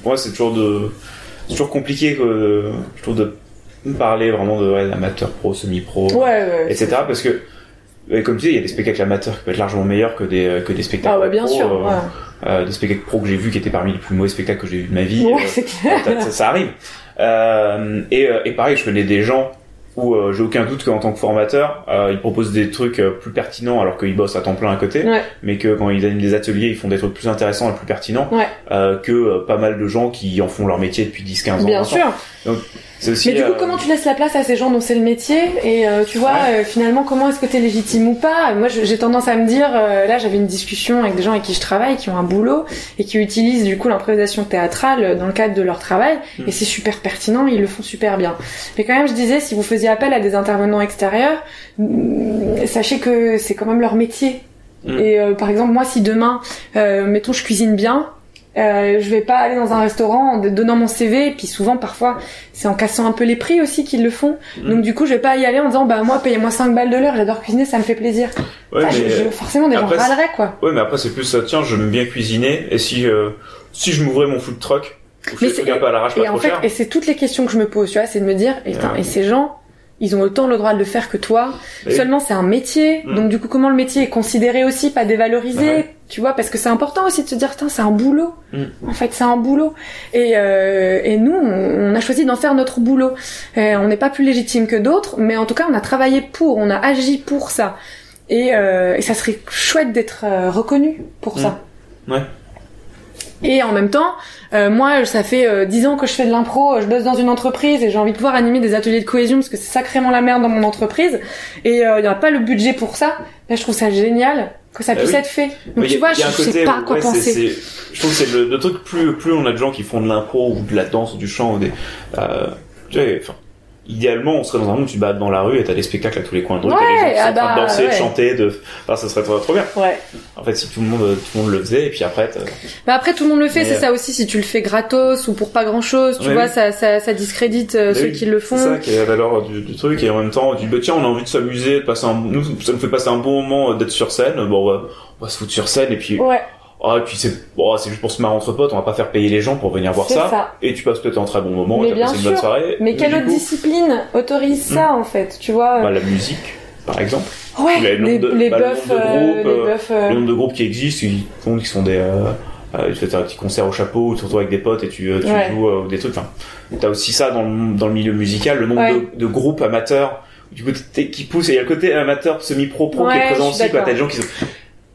ouais, c'est toujours de toujours compliqué que je trouve de parler vraiment de ouais, amateur pro, semi-pro, Ouais, ouais. etc. Parce que comme tu dis, il y a des spectacles amateurs qui peuvent être largement meilleurs que des que des spectacles Ah ouais, bien pro, sûr. euh, ouais. euh, des spectacles pro que j'ai vus qui étaient parmi les plus mauvais spectacles que j'ai vus de ma vie. Ouais, euh, c'est clair. ça, ça- ça arrive. Euh, et, euh, et pareil, je connais des gens où euh, j'ai aucun doute qu'en tant que formateur, euh, ils proposent des trucs euh, plus pertinents alors qu'ils bossent à temps plein à côté, Ouais. mais que quand ils animent des ateliers, ils font des trucs plus intéressants et plus pertinents Ouais. que pas mal de gens qui en font leur métier depuis 10-15 ans. Bien 20 ans. sûr. Aussi, Mais du coup, comment tu laisses la place à ces gens dont c'est le métier Et tu vois, Ouais. finalement, comment est-ce que t'es légitime ou pas? Moi, j'ai tendance à me dire, là, j'avais une discussion avec des gens avec qui je travaille, qui ont un boulot et qui utilisent du coup l'improvisation théâtrale dans le cadre de leur travail, Mm. et c'est super pertinent, ils le font super bien. Mais quand même, je disais, si vous faisiez appel à des intervenants extérieurs, mm, sachez que c'est quand même leur métier. Mm. Et euh, par exemple, moi, si demain, euh, mettons, je cuisine bien. Euh, je vais pas aller dans un restaurant en donnant mon CV et puis souvent parfois c'est en cassant un peu les prix aussi qu'ils le font Mm. donc du coup je vais pas y aller en disant bah moi payez-moi 5 balles de l'heure j'adore cuisiner ça me fait plaisir ouais, Enfin, mais, je- je- forcément des gens après, c'est- râleraient quoi ouais, mais après c'est plus ça. Tiens, je m'aime bien cuisiner et si euh, si je m'ouvrais mon food truck, je Mais c'est- à l'arrache, pas et trop en fait cher. et c'est toutes les questions que je me pose tu vois c'est de me dire et ces gens ils ont autant le droit de le faire que toi. Oui. Seulement, c'est un métier. Mm. Donc, du coup, comment le métier est considéré aussi, pas dévalorisé Ouais. Tu vois, parce que c'est important aussi de se dire, Putain, c'est un boulot. Mm. En fait, c'est un boulot. Et, euh, et nous, on, on a choisi d'en faire notre boulot. Et on n'est pas plus légitime que d'autres, mais en tout cas, on a travaillé pour, on a agi pour ça. Et, euh, et ça serait chouette d'être euh, reconnu pour Mm. ça. Ouais. Et en même temps, euh, moi, ça fait euh, 10 ans que je fais de l'impro, je bosse dans une entreprise et j'ai envie de pouvoir animer des ateliers de cohésion parce que c'est sacrément la merde dans mon entreprise. Et il n'y a pas le budget pour ça. Là, je trouve ça génial que ça Bah puisse oui. être fait. Donc tu vois, je, un je sais pas où, quoi ouais, penser. c'est- Je trouve que c'est le, le truc plus plus on a de gens qui font de l'impro ou de la danse ou du chant ou des. Euh, tu sais, enfin, idéalement, on serait dans un monde où tu te balades dans la rue et t'as des spectacles à tous les coins de rue, t'as Ouais, gens qui sont ah en train de bah, danser, de ouais. chanter, de. Enfin, ça serait trop, trop bien. Ouais. En fait, si tout le monde tout le monde le faisait et puis après. Bah après, tout le monde le fait, c'est euh, ça aussi. Si tu le fais gratos ou pour pas grand chose, tu Ouais, vois, oui. ça, ça, ça discrédite euh, ceux oui, qui le font. C'est ça qui est la valeur du, du truc et en même temps, on dit bah tiens, on a envie de s'amuser, de passer un, nous ça nous fait passer un bon moment euh, d'être sur scène. Bon, on va se foutre sur scène et puis Ouais, ah et puis c'est bon, c'est juste pour se marrer entre potes, on va pas faire payer les gens pour venir voir ça. ça. Et tu passes peut-être un très bon moment, Mais et bien passé une bonne soirée. Mais quelle du autre coup, discipline autorise ça en fait Tu vois bah, la musique, par exemple. Ouais, le nombre les, de- les bah, le nombre de euh, groupes, les euh, buffs, euh, Le nombre de groupes qui existent, qui font, qui sont des, euh, euh, tu fais un petit concert au chapeau, ou surtout avec des potes et tu, euh, tu Ouais. joues euh, des trucs. Enfin, t'as aussi ça dans le, dans le milieu musical, le nombre Ouais. de, de groupes amateurs, du coup, qui poussent. Et il y a le côté amateur, semi-pro-pro qui Ouais, est présent aussi. quoi. T'as des gens qui sont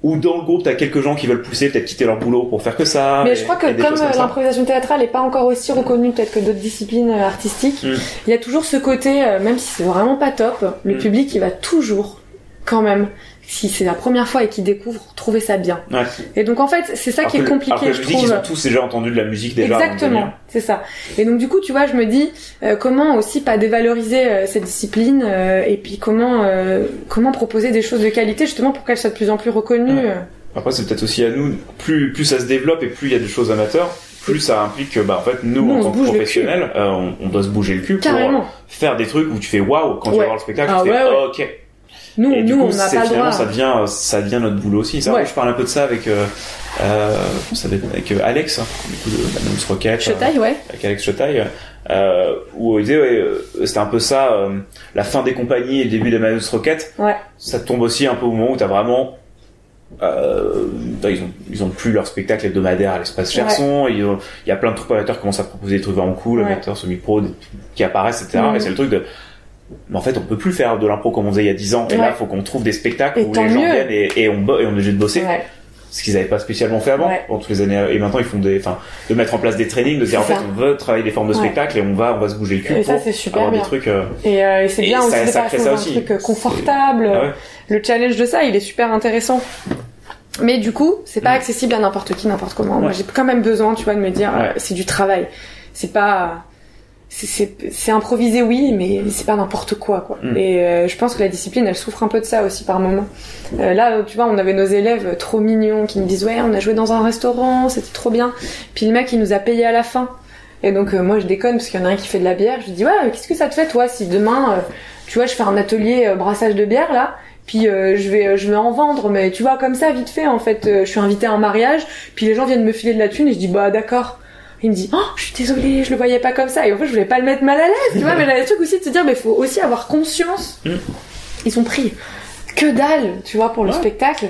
ou dans le groupe, t'as quelques gens qui veulent pousser, peut-être quitter leur boulot pour faire que ça. Mais et- je crois que comme euh, l'improvisation théâtrale est pas encore aussi reconnue peut-être que d'autres disciplines euh, artistiques, Mm. il y a toujours ce côté, euh, même si c'est vraiment pas top, le Mm. public il va toujours, quand même, si c'est la première fois et qu'il découvre, trouver ça bien. Ouais. Et donc en fait, c'est ça Alors qui est compliqué, alors que la je musique, trouve. ils ont tous déjà entendu de la musique déjà. Exactement, c'est ça. Et donc du coup, tu vois, je me dis euh, comment aussi pas dévaloriser euh, cette discipline euh, et puis comment euh, comment proposer des choses de qualité justement pour qu'elle soit de plus en plus reconnue. Ouais. euh. Après, c'est peut-être aussi à nous, plus, plus ça se développe et plus il y a des choses amateurs, plus ça implique que, bah, en fait, nous, en tant que professionnels, euh, on, on doit se bouger le cul pour Carrément. faire des trucs où tu fais waouh, quand tu vas voir le spectacle, Ah tu fais ouais, ouais. ok. Nous, et du nous, coup, on n'a pas le finalement, droit. ça devient, ça devient notre boulot aussi. Ça, Ouais. je parle un peu de ça avec, euh, euh, avec euh, Alex, hein, du coup, de la Rocket. Je euh, taille, ouais. avec Alex Chotaille, euh, où il disait, ouais, c'était un peu ça, euh, la fin des compagnies et le début de la Manus Rocket. Ouais. Ça tombe aussi un peu au moment où t'as vraiment, euh, ils ont, ils ont plus leur spectacle hebdomadaire à l'espace Cherson, ils ont- il y a plein de trucs amateurs qui commencent à proposer des trucs vraiment cool, Ouais. amateurs semi-pro, qui apparaissent, etc. Et c'est le truc de, mais en fait, on peut plus faire de l'impro comme on faisait il y a 10 ans. Et Ouais. là, faut qu'on trouve des spectacles Et où les gens mieux. viennent et, et on, et on est obligé de bosser Ouais. ce qu'ils n'avaient pas spécialement fait avant Ouais. toutes les années et maintenant ils font des enfin de mettre en place des trainings de dire en fait ça. on veut travailler des formes de spectacle et on va on va se bouger le cul Et ça, pour c'est super avoir bien. des trucs euh, Et, euh, et c'est bien ça- aussi de ça faire ça un aussi. truc euh, confortable. ah. Le challenge de ça, il est super intéressant. Mais du coup, c'est pas Mm. accessible à n'importe qui, n'importe comment. Moi, j'ai quand même besoin, tu vois, de me dire, c'est du travail. C'est pas, c'est- improvisé, oui, mais c'est pas n'importe quoi, quoi. Mm. Et euh, je pense que la discipline, elle souffre un peu de ça aussi par moment. Euh, là, tu vois, on avait nos élèves trop mignons qui nous disent, ouais, on a joué dans un restaurant, c'était trop bien. Puis le mec, il nous a payé à la fin. Et donc euh, moi, je déconne parce qu'il y en a un qui fait de la bière. Je lui dis, ouais, qu'est-ce que ça te fait, toi, si demain, euh, tu vois, je fais un atelier euh, brassage de bière là. Puis euh, je vais je vais en vendre, mais tu vois comme ça vite fait en fait. euh, je suis invitée à un mariage, puis les gens viennent me filer de la thune et je dis bah d'accord. Il me dit oh je suis désolée, je le voyais pas comme ça. Et en fait je voulais pas le mettre mal à l'aise, tu vois. mais j'avais le truc aussi de se dire mais faut aussi avoir conscience. Mm. Ils sont pris que dalle, tu vois, pour le Ouais. spectacle.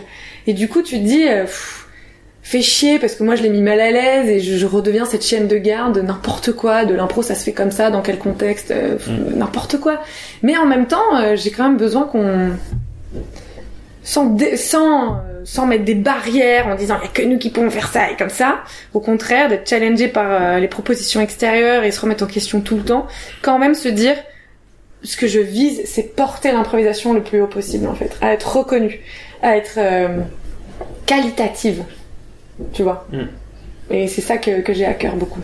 Et du coup tu te dis euh, pff, fais chier parce que moi je l'ai mis mal à l'aise et je, je redeviens cette chienne de garde de n'importe quoi, de l'impro ça se fait comme ça, dans quel contexte, euh, Mm. n'importe quoi. Mais en même temps euh, j'ai quand même besoin qu'on sans, dé- sans, sans mettre des barrières en disant il y a que nous qui pouvons faire ça et comme ça. Au contraire, d'être challengé par euh, les propositions extérieures et se remettre en question tout le temps. Quand même se dire ce que je vise, c'est porter l'improvisation le plus haut possible en fait, à être reconnue, à être euh, qualitative, tu vois? Mm. Et c'est ça que, que j'ai à cœur beaucoup.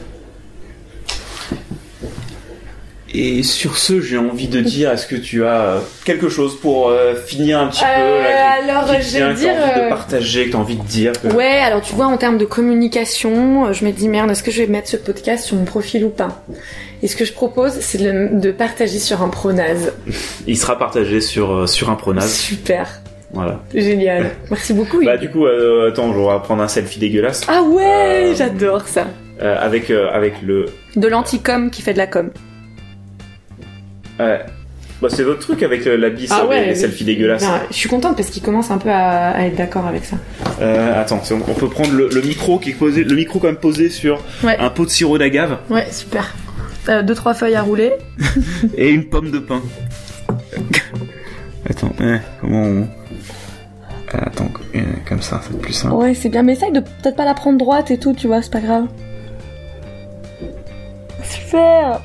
Et sur ce j'ai envie de dire est-ce que tu as euh, quelque chose pour euh, finir un petit peu Euh, là, qui- alors, je vais que dire, envie de partager que t'as envie de dire que... Ouais, alors tu vois, en termes de communication, je me dis merde, est-ce que je vais mettre ce podcast sur mon profil ou pas? Et ce que je propose, c'est de, de partager sur un pronase. il sera partagé sur sur un pronase Super, voilà génial. Merci beaucoup. bah du coup euh, attends je vais prendre un selfie dégueulasse Ah ouais, j'adore ça. avec avec le De l'anticom qui fait de la com. Ouais. Bah, c'est votre truc avec euh, la bise, Ah sur les- ouais, les, selfies dégueulasses. Ben, je suis contente parce qu'il commence un peu à, à être d'accord avec ça. Euh, attends, c'est- on peut prendre le, le micro qui est posé, le micro quand même posé sur Ouais. un pot de sirop d'agave Ouais, super. Euh, deux trois feuilles à rouler. et une pomme de pain. attends, eh, comment on... Ah, Attends, eh, comme ça, c'est plus simple. Ouais, c'est bien, mais essaye de peut-être pas la prendre droite et tout, tu vois, c'est pas grave. Super.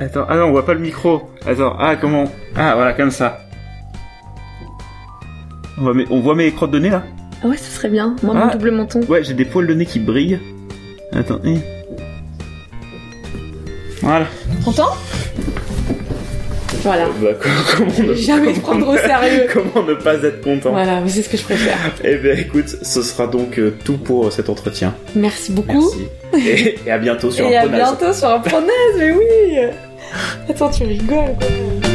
Attends, ah non, on voit pas le micro. Attends, ah comment Ah voilà, comme ça. On voit mes, on voit mes crottes de nez là Ah ouais, ce serait bien. Moi, Ah. mon double menton. Ouais, j'ai des poils de nez qui brillent. Attends, eh. Voilà. Content? Voilà. Bah, comment ne, Jamais te prendre au sérieux. comment ne pas être content? Voilà, c'est ce que je préfère. Eh bien écoute, ce sera donc euh, tout pour euh, cet entretien. Merci beaucoup. Merci. Et, et à bientôt sur Et un à Pronaze. bientôt sur un pronaise, mais oui Attends, tu rigoles quoi.